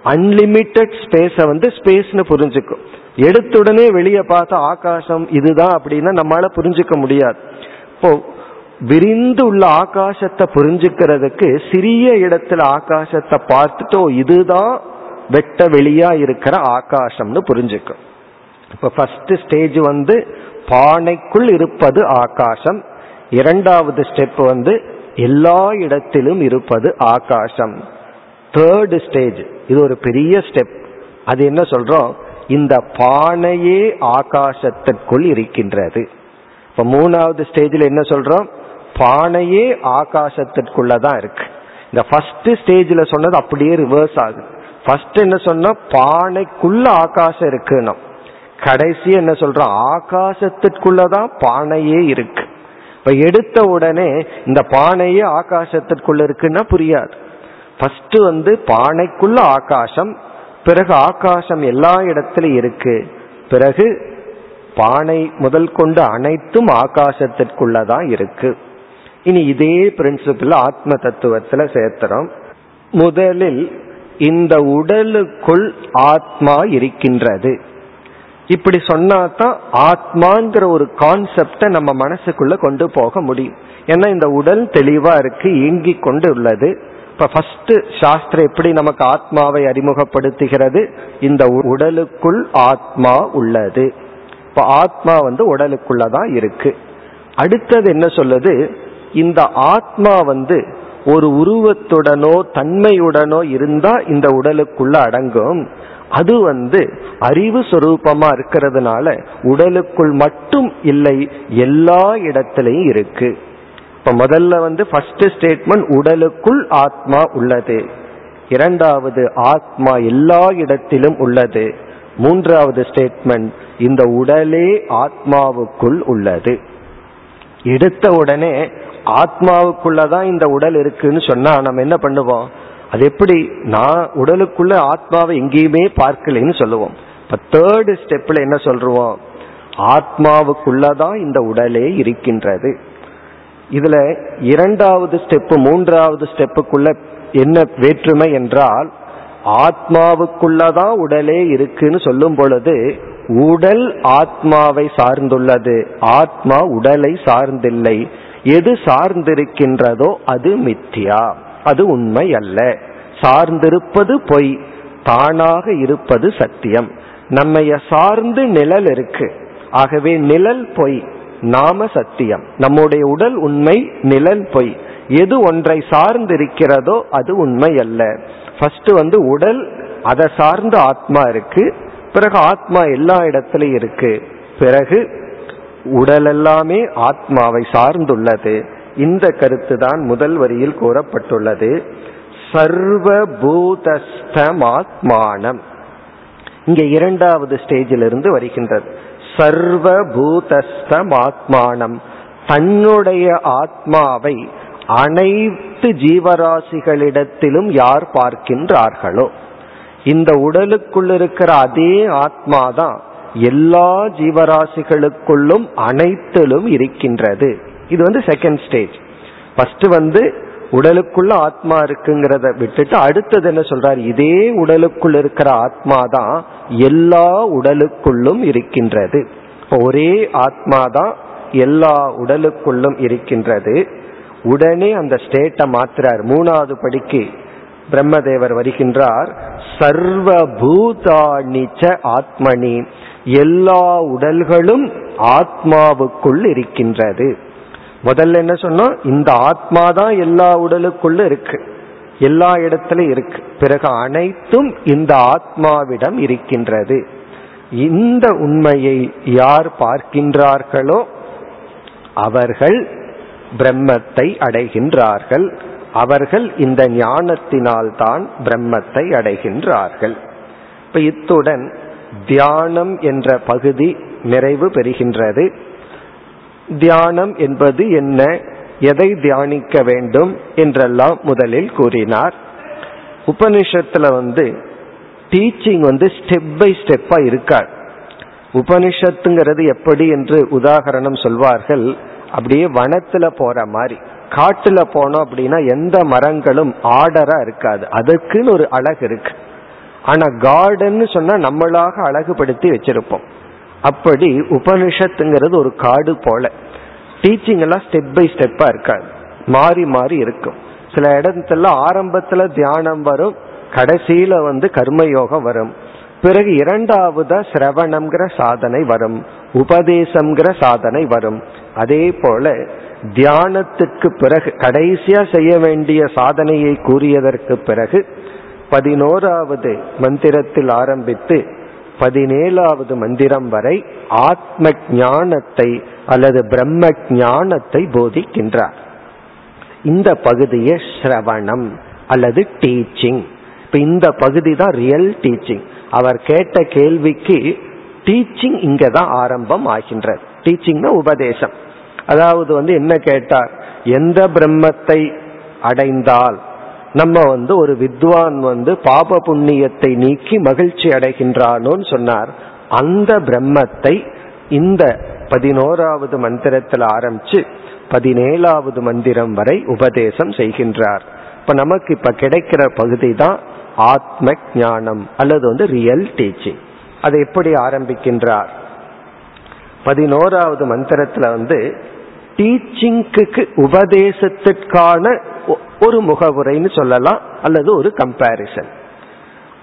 அன்லிமிட்டெட் ஸ்பேஸ வந்து ஸ்பேஸ்னு புரிஞ்சுக்கும். எடுத்துடனே வெளியே பார்த்த ஆகாசம் இதுதான் அப்படின்னா நம்மளால புரிஞ்சுக்க முடியாது. இப்போ விரிந்து உள்ள ஆகாசத்தை புரிஞ்சுக்கிறதுக்கு சிறிய இடத்துல ஆகாசத்தை பார்த்துட்டோ இதுதான் வெட்ட வெளியா இருக்கிற ஆகாசம்னு புரிஞ்சுக்கும் இப்ப ஃபர்ஸ்ட் ஸ்டேஜ் வந்து பானைக்குள் இருப்பது ஆகாசம். இரண்டாவது ஸ்டெப் வந்து எல்லா இடத்திலும் இருப்பது ஆகாசம். தேர்டு ஸ்டேஜ் இது ஒரு பெரிய ஸ்டெப் அது என்ன சொல்றோம்? இந்த பானையே ஆகாசத்திற்குள் இருக்கின்றது. இப்ப மூணாவது ஸ்டேஜில் என்ன சொல்றோம்? பானையே ஆகாசத்திற்குள்ளதான் இருக்கு. இந்த ஃபர்ஸ்ட் ஸ்டேஜ்ல சொன்னது அப்படியே ரிவர்ஸ் ஆகுது. ஃபர்ஸ்ட் என்ன சொன்னா பானைக்குள்ள ஆகாசம் இருக்குன்னு. கடைசி என்ன சொல்றோம் ஆகாசத்திற்குள்ளதான் பானையே இருக்கு. இப்ப எடுத்த உடனே இந்த பானையே ஆகாசத்திற்குள்ள இருக்குன்னா புரியாது. ஃபர்ஸ்ட் வந்து பானைக்குள்ள ஆகாசம் பிறகு ஆகாசம் எல்லா இடத்துலையும் இருக்கு. பிறகு பானை முதல் கொண்டு அனைத்தும் ஆகாசத்திற்குள்ளதான் இருக்கு. இனி இதே பிரின்சிபிள் ஆத்ம தத்துவத்துல சேர்த்துறோம். முதலில் இந்த உடலுக்குள் ஆத்மா இருக்கின்றது. இப்படி சொன்னாதான் ஆத்மாங்கிற ஒரு கான்செப்டை நம்ம மனசுக்குள்ள கொண்டு போக முடியும். ஏன்னா இந்த உடல் தெளிவா இருக்கு இயங்கி கொண்டு உள்ளது. இப்ப ஃபர்ஸ்ட் சாஸ்திரம் எப்படி நமக்கு ஆத்மாவை அறிமுகப்படுத்துகிறது? இந்த உடலுக்குள் ஆத்மா உள்ளது. இப்ப ஆத்மா வந்து உடலுக்குள்ளதான் இருக்கு. அடுத்தது என்ன சொல்லுது? இந்த ஆத்மா வந்து ஒரு உருவத்துடனோ தன்மையுடனோ இருந்தா இந்த உடலுக்குள்ள அடங்கும். அது வந்து அறிவு சொரூபமா இருக்கிறதுனால உடலுக்குள் மட்டும் இல்லை எல்லா இடத்திலையும் இருக்கு. இப்ப முதல்ல வந்து ஃபர்ஸ்ட் ஸ்டேட்மெண்ட் உடலுக்குள் ஆத்மா உள்ளது. இரண்டாவது ஆத்மா எல்லா இடத்திலும் உள்ளது. மூன்றாவது ஸ்டேட்மெண்ட் இந்த உடலே ஆத்மாவுக்குள் உள்ளது. எடுத்த உடனே ஆத்மாவுக்குள்ளதான் இந்த உடல் இருக்குன்னு சொன்னா நம்ம என்ன பண்ணுவோம்? அது எப்படி? நான் உடலுக்குள்ள ஆத்மாவை எங்கேயுமே பார்க்கலைன்னு சொல்லுவோம். இப்ப தேர்டு ஸ்டெப்ல என்ன சொல்றோம்? ஆத்மாவுக்குள்ளதான் இந்த உடலே இருக்கின்றது. இதுல இரண்டாவது ஸ்டெப்பு மூன்றாவது ஸ்டெப்புக்குள்ள என்ன வேற்றுமை என்றால் ஆத்மாவுக்குள்ளதான் உடலே இருக்குன்னு சொல்லும் பொழுது உடல் ஆத்மாவை சார்ந்துள்ளது. ஆத்மா உடலை சார்ந்தில்லை. எது சார்ந்திருக்கின்றதோ அது மித்தியா. அது உண்மை அல்ல. சார்ந்திருப்பது பொய் தானாக இருப்பது சத்தியம். நம்மைய சார்ந்து நிழல் இருக்கு. ஆகவே நிழல் பொய் நாம சத்தியம். நம்முடைய உடல் உண்மை நிழல் பொய். எது ஒன்றை சார்ந்திருக்கிறதோ அது உண்மை அல்ல. ஃபர்ஸ்ட் வந்து உடல் அதை சார்ந்த ஆத்மா இருக்கு. பிறகு ஆத்மா எல்லா இடத்துலையும் இருக்கு. பிறகு உடல் எல்லாமே ஆத்மாவை சார்ந்துள்ளது. இந்த கருத்து தான் முதல் வரியில் கூறப்பட்டுள்ளது. சர்வபூதஸ்தமாத்மானம். இங்க இரண்டாவது ஸ்டேஜிலிருந்து வருகின்றது வருகின்றது. சர்வபூதஸ்தமாத்மானம். தன்னுடைய ஆத்மாவை அனைத்து ஜீவராசிகளிடத்திலும் யார் பார்க்கின்றார்களோ இந்த உடலுக்குள் இருக்கிற அதே ஆத்மாதான் எல்லா ஜீவராசிகளுக்குள்ளும் அனைத்திலும் இருக்கின்றது. இது வந்து செகண்ட் ஸ்டேஜ் ஃபர்ஸ்ட் வந்து உடலுக்குள்ள ஆத்மா இருக்குங்கிறத விட்டுட்டு அடுத்தது என்ன சொல்றார்? இதே உடலுக்குள் இருக்கிற ஆத்மா தான் எல்லா உடலுக்குள்ளும் இருக்கின்றது. ஒரே ஆத்மா தான் எல்லா உடலுக்குள்ளும் இருக்கின்றது. உடனே அந்த ஸ்டேட்டை மாற்றுறார் மூணாவது படிக்கு பிரம்மதேவர் வருகின்றார். சர்வ பூதாணிச்ச ஆத்மனி. எல்லா உடல்களும் ஆத்மாவுக்குள் இருக்கின்றது. முதல்ல என்ன சொன்னோம்? இந்த ஆத்மா தான் எல்லா உடலுக்குள்ள இருக்கு. எல்லா இடத்துலையும் இருக்கு. பிறகு அனைத்தும் இந்த ஆத்மாவிடம் இருக்கின்றது. இந்த உண்மையை யார் பார்க்கின்றார்களோ அவர்கள் பிரம்மத்தை அடைகின்றார்கள். அவர்கள் இந்த ஞானத்தினால்தான் பிரம்மத்தை அடைகின்றார்கள். இப்ப இத்துடன் தியானம் என்ற பகுதி நிறைவு பெறுகின்றது. தியானம் என்பது என்ன? எதை தியானிக்க வேண்டும்? என்றெல்லாம் முதலில் கூறினார். உபனிஷத்துல வந்து டீச்சிங் வந்து ஸ்டெப் பை ஸ்டெப்பா இருக்காது உபனிஷத்துங்கிறது எப்படி என்று உதாகரணம் சொல்வார்கள். அப்படியே வனத்துல போற மாதிரி. காட்டுல போனோம் அப்படின்னா எந்த மரங்களும் ஆர்டரா இருக்காது. அதுக்குன்னு ஒரு அழகு இருக்கு. ஆனா கார்டன் சொன்னா நம்மளாக அழகுபடுத்தி வச்சிருப்போம். அப்படி உபனிஷத்துங்கிறது ஒரு காடு போல. டீச்சிங் எல்லாம் ஸ்டெப் பை ஸ்டெப்பா இருக்காது. மாறி மாறி இருக்கும். சில இடத்துல ஆரம்பத்துல தியானம் வரும் கடைசியில வந்து கர்மயோகம் வரும். பிறகு இரண்டாவதா சிரவணம்ங்கிற சாதனை வரும். உபதேசம்ங்கிற சாதனை வரும். அதே போல தியானத்துக்கு பிறகு கடைசியா செய்ய வேண்டிய சாதனையை கூறியதற்கு பிறகு பதினோராவது மந்திரத்தில் ஆரம்பித்து பதினேழாவது மந்திரம் வரை ஆத்ம ஞானத்தை அல்லது பிரம்ம ஞானத்தை போதிக்கின்றார். இந்த பகுதியை ஸ்ரவணம் அல்லது டீச்சிங். இப்ப இந்த பகுதி தான் ரியல் டீச்சிங். அவர் கேட்ட கேள்விக்கு டீச்சிங் இங்க தான் ஆரம்பம் ஆகின்றது. டீச்சிங்னா உபதேசம். அதாவது வந்து என்ன கேட்டார்? எந்த பிரம்மத்தை அடைந்தால் நம்ம வந்து ஒரு வித்வான் வந்து பாப புண்ணியத்தை நீக்கி மகிழ்ச்சி அடைகின்றானோன்னு சொன்னார். அந்த பிரம்மத்தை இந்த பதினோராவது மந்திரத்தில் ஆரம்பிச்சு பதினேழாவது மந்திரம் வரை உபதேசம் செய்கின்றார். இப்ப நமக்கு இப்ப கிடைக்கிற பகுதி தான் ஆத்ம ஞானம் அல்லது வந்து ரியல் டீச்சிங் அதை எப்படி ஆரம்பிக்கின்றார்? பதினோராவது மந்திரத்துல வந்து டீச்சிங்க்கு உபதேசத்திற்கான ஒரு முகவுரைன்னு சொல்லலாம் அல்லது ஒரு கம்பாரிசன்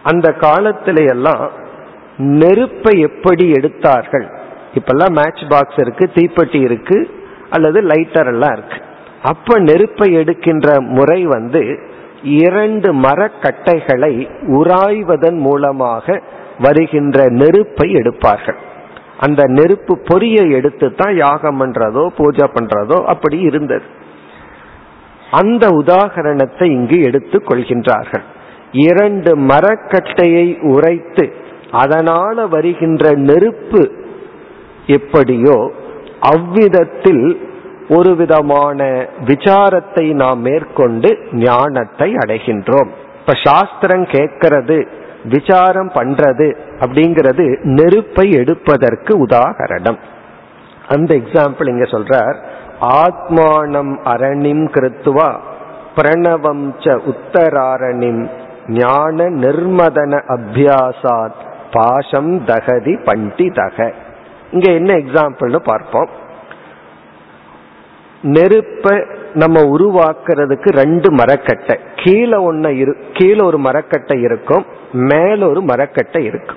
அந்த காலத்தில எல்லாம் நெருப்பை எப்படி எடுத்தார்கள்? இப்பெல்லாம் மேட்ச் பாக்ஸ் இருக்கு தீப்பெட்டி இருக்கு அல்லது லைட்டர் எல்லாம் இருக்கு. அப்ப நெருப்பை எடுக்கின்ற முறை வந்து இரண்டு மரக்கட்டைகளை உராய்வதன் மூலமாக வருகின்ற நெருப்பை எடுப்பார்கள். அந்த நெருப்பு பொரிய எடுத்து தான் யாகம் பண்றதோ பூஜை பண்றதோ அப்படி இருந்தது. அந்த உதாகரணத்தை இங்கு எடுத்துக் கொள்கின்றார்கள். இரண்டு மரக்கட்டையை உரைத்து அதனால வருகின்ற நெருப்பு எப்படியோ அவ்விதத்தில் ஒரு விதமான விசாரத்தை நாம் மேற்கொண்டு ஞானத்தை அடைகின்றோம். இப்ப சாஸ்திரம் கேட்கறது விசாரம் பண்றது அப்படிங்கிறது நெருப்பை எடுப்பதற்கு உதாகரணம். அந்த எக்ஸாம்பிள் இங்க சொல்றார் ஆத்மானம் அரணிம் கிருத்துவா பிரணவம் ச உத்தராரணிம் ஞான நிர்மதன அபியாசாத் பாஷம் தகதி பண்டி தக இங்க என்ன எக்ஸாம்பிள்னு பார்ப்போம். நெருப்ப நம்ம உருவாக்குறதுக்கு ரெண்டு மரக்கட்டை. கீழே ஒன்று இரு கீழே ஒரு மரக்கட்டை இருக்கும் மேல ஒரு மரக்கட்டை இருக்கும்.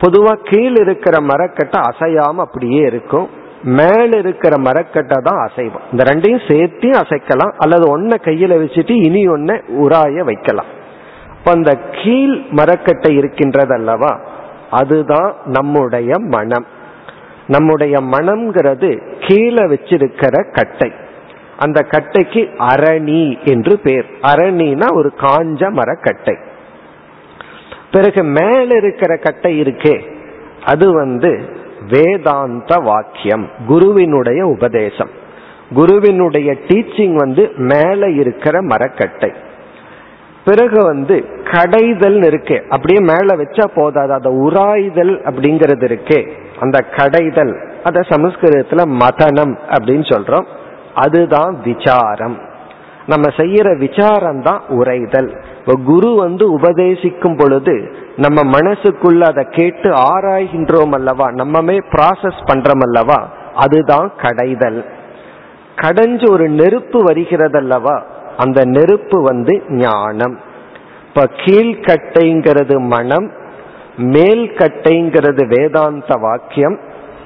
பொதுவாக கீழே இருக்கிற மரக்கட்டை அசையாம அப்படியே இருக்கும். மேல இருக்கிற மரக்கட்டை தான் அசைவம். இந்த ரெண்டையும் சேர்த்து அசைக்கலாம். அல்லது ஒன்ன கையில வச்சுட்டு இனி ஒன்ன உராய வைக்கலாம். இப்ப அந்த கீழ் மரக்கட்டை இருக்கின்றது அல்லவா? அதுதான் நம்முடைய மனம். நம்முடைய மனம்ங்கிறது கீழே வச்சிருக்கிற கட்டை. அந்த கட்டைக்கு அரணி என்று பேர். அரணினா ஒரு காஞ்ச மரக்கட்டை. பிறகு மேல இருக்கிற கட்டை இருக்கே. அது வந்து வேதாந்த வாக்கியம் குருவினுடைய உபதேசம். குருவினுடைய டீச்சிங் வந்து மேலே இருக்கிற மரக்கட்டை. பிறகு வந்து கடைதல் இருக்கே அப்படியே மேலே வச்சா போதாது. அதை உராய்தல் அப்படிங்கிறது இருக்கே அந்த கடைதல். அதை சமஸ்கிருதத்துல மதனம் அப்படின்னு சொல்றோம். அதுதான் விசாரம். நம்ம செய்யற விசாரம் தான் உரைதல் குரு வந்து உபதேசிக்கும் பொழுது நம்ம மனசுக்குள்ள அதை கேட்டு ஆராய்கின்றோம் அல்லவா? நம்மமே ப்ராசஸ் பண்றோம் அல்லவா? அதுதான் கடைதல். கடைஞ்சு ஒரு நெருப்பு வருகிறதல்லவா? அந்த நெருப்பு வந்து ஞானம். இப்ப கீழ்கட்டைங்கிறது மனம் மேல்கட்டைங்கிறது வேதாந்த வாக்கியம்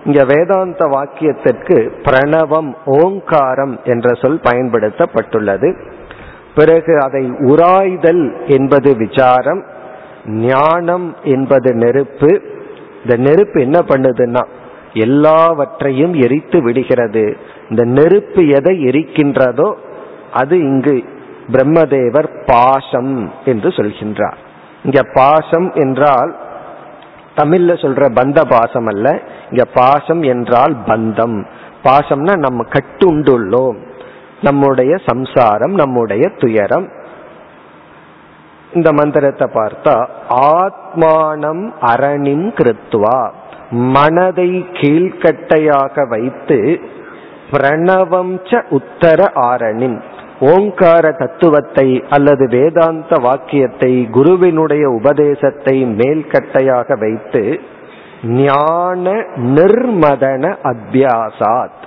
இங்க வேதாந்த வாக்கியத்திற்கு பிரணவம் ஓங்காரம் என்ற சொல் பயன்படுத்தப்பட்டுள்ளது. பிறகு அதை உராய்தல் என்பது விசாரம் ஞானம் என்பது நெருப்பு. இந்த நெருப்பு என்ன பண்ணுதுன்னா எல்லாவற்றையும் எரித்து விடுகிறது. இந்த நெருப்பு எதை எரிக்கின்றதோ அது இங்கு பிரம்மதேவர் பாசம் என்று சொல்கின்றார். இங்க பாசம் என்றால் தமிழ்ல சொல்ற பந்த பாசம் அல்ல. இங்க பாசம் என்றால் பந்தம். பாசம்னா நம்ம கட்டுண்டுள்ளோம். நம்முடைய சம்சாரம் நம்முடைய துயரம். இந்த மந்திரத்தை பார்த்தா ஆத்மானம் அரணிம் கிருத்வா. மனதை கீழ்கட்டையாக வைத்து பிரணவம் ச உத்தர ஆரணின் ஓங்கார தத்துவத்தை அல்லது வேதாந்த வாக்கியத்தை குருவினுடைய உபதேசத்தை மேல்கட்டையாக வைத்து ஞான நிர்மதன அத்தியாசாத்.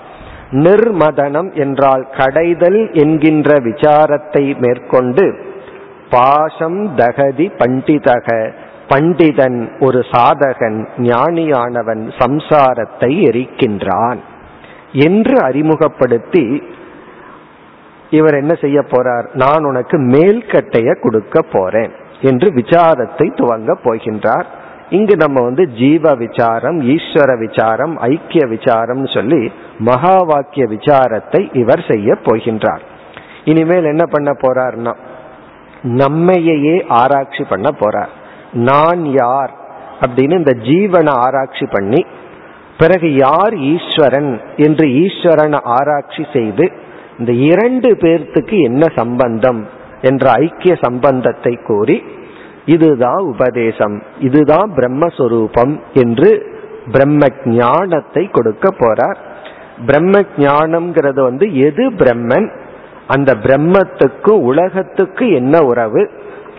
நிர்மதனம் என்றால் கடைதல் என்கின்ற விசாரத்தை மேற்கொண்டு பாஷம் தகதி பண்டிதக பண்டிதன் ஒரு சாதகன் ஞானியானவன் சம்சாரத்தை எரிக்கின்றான் என்று அறிமுகப்படுத்தி இவர் என்ன செய்ய போறார்? நான் உனக்கு மேல்கட்டைய கொடுக்க போறேன் என்று விசாரத்தை துவங்க போகின்றார். இங்கு நம்ம வந்து ஜீவ விசாரம் ஈஸ்வர விசாரம் ஐக்கிய விசாரம் சொல்லி மகா வாக்கிய விசாரத்தை இவர் செய்ய போகின்றார். இனிமேல் என்ன பண்ண போறார்னா நம்மையே ஆராய்ச்சி பண்ண போறார். நான் யார் அப்படின்னு இந்த ஜீவனை ஆராய்ச்சி பண்ணி பிறகு யார் ஈஸ்வரன் என்று ஈஸ்வரனை ஆராய்ச்சி செய்து இந்த இரண்டு பேர்த்துக்கு என்ன சம்பந்தம் என்ற ஐக்கிய சம்பந்தத்தை கூறி இதுதான் உபதேசம் இதுதான் பிரம்மஸ்வரூபம் என்று பிரம்ம ஞானத்தை கொடுக்க போறார். பிரம்ம ஞானம்ங்கிறது வந்து எது பிரம்மன்? அந்த பிரம்மத்துக்கு உலகத்துக்கு என்ன உறவு?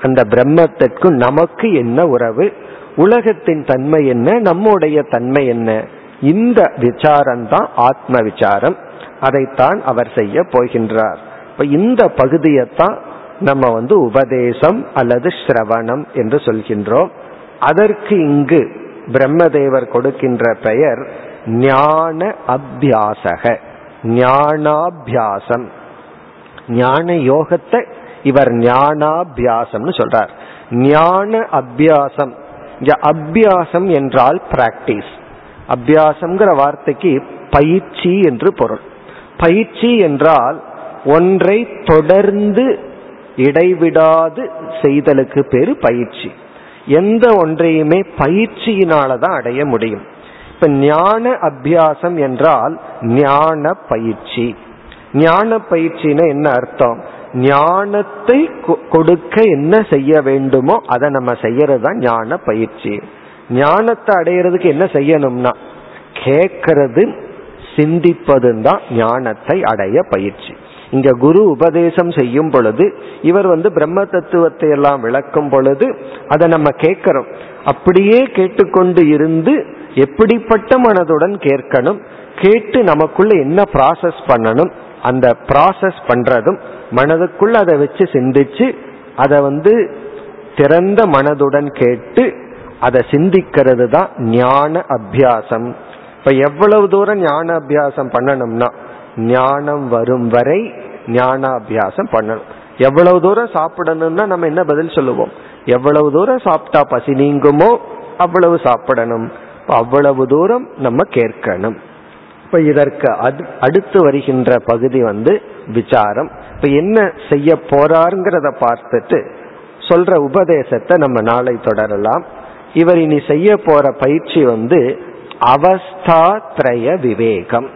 அந்த பிரம்மத்திற்கு நமக்கு என்ன உறவு? உலகத்தின் தன்மை என்ன? நம்முடைய தன்மை என்ன? இந்த விசாரம் தான் ஆத்ம விசாரம் அதைத்தான் அவர் செய்ய போகின்றார். இப்ப இந்த பகுதியைத்தான் நம்ம வந்து உபதேசம் அல்லது ஸ்ரவணம் என்று சொல்கின்றோம். அதற்கு இங்கு பிரம்மதேவர் கொடுக்கின்ற பெயர் ஞான அபியாசக ஞானாபியாசம். ஞான யோகத்தை இவர் ஞானாபியாசம்னு சொல்றார். ஞான அபியாசம் அபியாசம் என்றால் பிராக்டிஸ் அபியாசம்ங்கிற வார்த்தைக்கு பயிற்சி என்று பொருள். பயிற்சி என்றால் ஒன்றை தொடர்ந்து இடைவிடாது செய்தலுக்கு பேரு பயிற்சி. எந்த ஒன்றையுமே பயிற்சியினால தான் அடைய முடியும். இப்ப ஞான அபியாசம் என்றால் ஞான பயிற்சி. ஞான பயிற்சின்னு என்ன அர்த்தம்? ஞானத்தை கொடுக்க என்ன செய்ய வேண்டுமோ அதை நம்ம செய்யறது தான் ஞான பயிற்சி. ஞானத்தை அடையிறதுக்கு என்ன செய்யணும்னா கேட்கறது சிந்திப்பதுதான் ஞானத்தை அடைய பயிற்சி. இங்க குரு உபதேசம் செய்யும் பொழுது இவர் வந்து பிரம்ம தத்துவத்தை எல்லாம் விளக்கும் பொழுது அதை நம்ம கேட்கிறோம். அப்படியே கேட்டுக்கொண்டு இருந்து எப்படிப்பட்ட மனதுடன் கேட்கணும் கேட்டு நமக்குள்ள என்ன ப்ராசஸ் பண்ணணும் அந்த ப்ராசஸ் பண்றதும் மனதுக்குள்ள அதை வச்சு சிந்திச்சு அதை வந்து திறந்த மனதுடன் கேட்டு அதை சிந்திக்கிறது தான் ஞான அபியாசம். இப்ப எவ்வளவு தூரம் ஞான அபியாசம் பண்ணணும்னா ஞானம் வரும் வரை ஞானாபியாசம் பண்ணணும். எவ்வளவு தூரம் சாப்பிடணும்னா நம்ம என்ன பதில் சொல்லுவோம்? எவ்வளவு தூரம் சாப்பிட்டா பசி நீங்குமோ அவ்வளவு சாப்பிடணும். அவ்வளவு தூரம் நம்ம கேட்கணும். இப்ப இதற்கு அடுத்து வருகின்ற பகுதி வந்து விசாரம். இப்ப என்ன செய்ய போறாருங்கிறத பார்த்துட்டு சொல்ற உபதேசத்தை நம்ம நாளை தொடரலாம். இவர் இனி செய்ய போற பயிற்சி வந்து அவஸ்தாத்ரய விவேகம்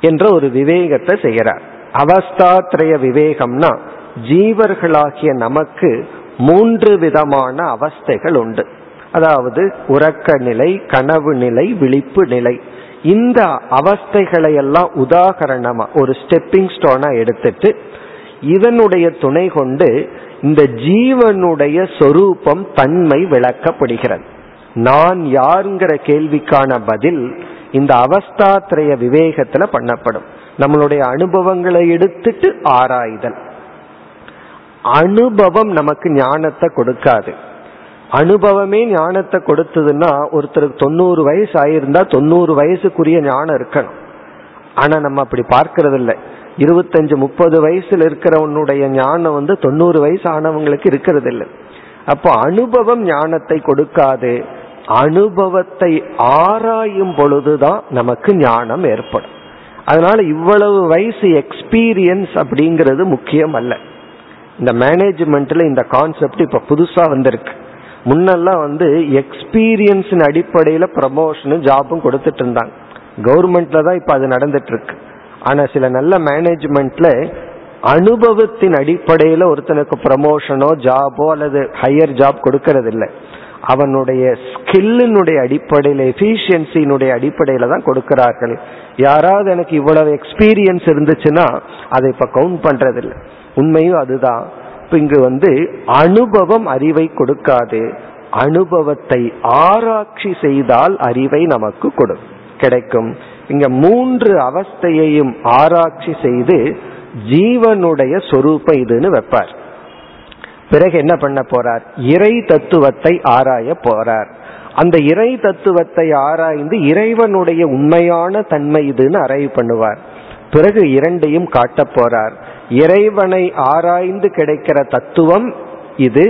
என்ற ஒரு விவேகத்தை செய்யறார் அவஸ்தாத்ரய விவேகம்னா ஜீவர்களாகிய நமக்கு மூன்று விதமான அவஸ்தைகள் உண்டு. அதாவது உறக்க நிலை கனவு நிலை விழிப்பு நிலை. இந்த அவஸ்தைகளை எல்லாம் உதாகரணமா ஒரு ஸ்டெப்பிங் ஸ்டோனா எடுத்துட்டு இதனுடைய துணை கொண்டு இந்த ஜீவனுடைய சொரூபம் தன்மை விளக்கப்படுகிறது. நான் யாருங்கிற கேள்விக்கான பதில் இந்த அவஸ்தாத்திரைய விவேகத்துல பண்ணப்படும். நம்மளுடைய அனுபவங்களை எடுத்துட்டு ஆராய்தல். அனுபவம் நமக்கு ஞானத்தை கொடுக்காது. அனுபவமே ஞானத்தை கொடுத்ததுன்னா ஒருத்தருக்கு தொண்ணூறு வயசு ஆயிருந்தா தொண்ணூறு வயசுக்குரிய ஞானம் இருக்கணும். ஆனா நம்ம அப்படி பார்க்கறது இல்லை இருபத்தஞ்சு முப்பது வயசுல இருக்கிறவனுடைய ஞானம் வந்து தொண்ணூறு வயசு ஆனவங்களுக்கு இருக்கிறது இல்லை அப்போ அனுபவம் ஞானத்தை கொடுக்காது. அனுபவத்தை ஆராயும் பொழுதுதான் நமக்கு ஞானம் ஏற்படும். அதனால இவ்வளவு வயசு எக்ஸ்பீரியன்ஸ் அப்படிங்கிறது முக்கியம் அல்ல இந்த மேனேஜ்மெண்ட்ல இந்த கான்செப்ட் இப்ப புதுசா வந்திருக்கு. முன்னெல்லாம் வந்து எக்ஸ்பீரியன்ஸின் அடிப்படையில ப்ரமோஷனும் ஜாபும் கொடுத்துட்டு இருந்தாங்க. கவர்மெண்ட்ல தான் இப்ப அது நடந்துட்டு இருக்கு. ஆனா சில நல்ல மேனேஜ்மெண்ட்ல அனுபவத்தின் அடிப்படையில ஒருத்தனுக்கு ப்ரமோஷனோ ஜாபோ அல்லது ஹையர் ஜாப் கொடுக்கறது இல்லை அவனுடைய ஸ்கில்லினுடைய அடிப்படையில எஃபிஷியன்சியினுடைய அடிப்படையில தான் கொடுக்கிறார்கள். யாராவது எனக்கு இவ்வளவு எக்ஸ்பீரியன்ஸ் இருந்துச்சுன்னா அதை இப்ப கவுண்ட் பண்றதில்லை. உண்மையும் அதுதான். இப்ப இங்கு வந்து அனுபவம் அறிவை கொடுக்காது. அனுபவத்தை ஆராய்ச்சி செய்தால் அறிவை நமக்கு கொடு கிடைக்கும். இங்க மூன்று அவஸ்தையையும் ஆராய்ச்சி செய்து ஜீவனுடைய சொரூப்பம் இதுன்னு வைப்பார். பிறகு என்ன பண்ண போறார்? இறை தத்துவத்தை ஆராய போறார். அந்த இறை தத்துவத்தை ஆராய்ந்து இறைவனுடைய உண்மையான தன்மை இதுன்னு அறைவு பண்ணுவார். பிறகு இரண்டையும் காட்ட போறார். இறைவனை ஆராய்ந்து கிடைக்கிற தத்துவம் இது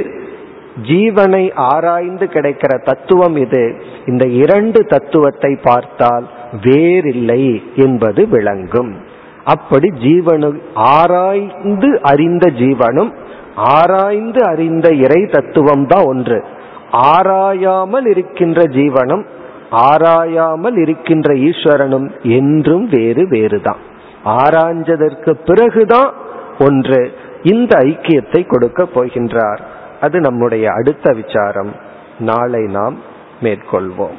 ஜீவனை ஆராய்ந்து கிடைக்கிற தத்துவம் இது. இந்த இரண்டு தத்துவத்தை பார்த்தால் வேறில்லை என்பது விளங்கும். அப்படி ஜீவனு ஆராய்ந்து அறிந்த ஜீவனும் ஆராய்ந்து அறிந்த இறை தத்துவம் தான் ஒன்று. ஆராயாமல் இருக்கின்ற ஜீவனும் ஆராயாமல் இருக்கின்ற ஈஸ்வரனும் என்றும் வேறு வேறுதான். ஆராய்ஞ்சதற்கு பிறகுதான் ஒன்று இந்த ஐக்கியத்தை கொடுக்க போகின்றார். அது நம்முடைய அடுத்த விசாரம். நாளை நாம் மேற்கொள்வோம்.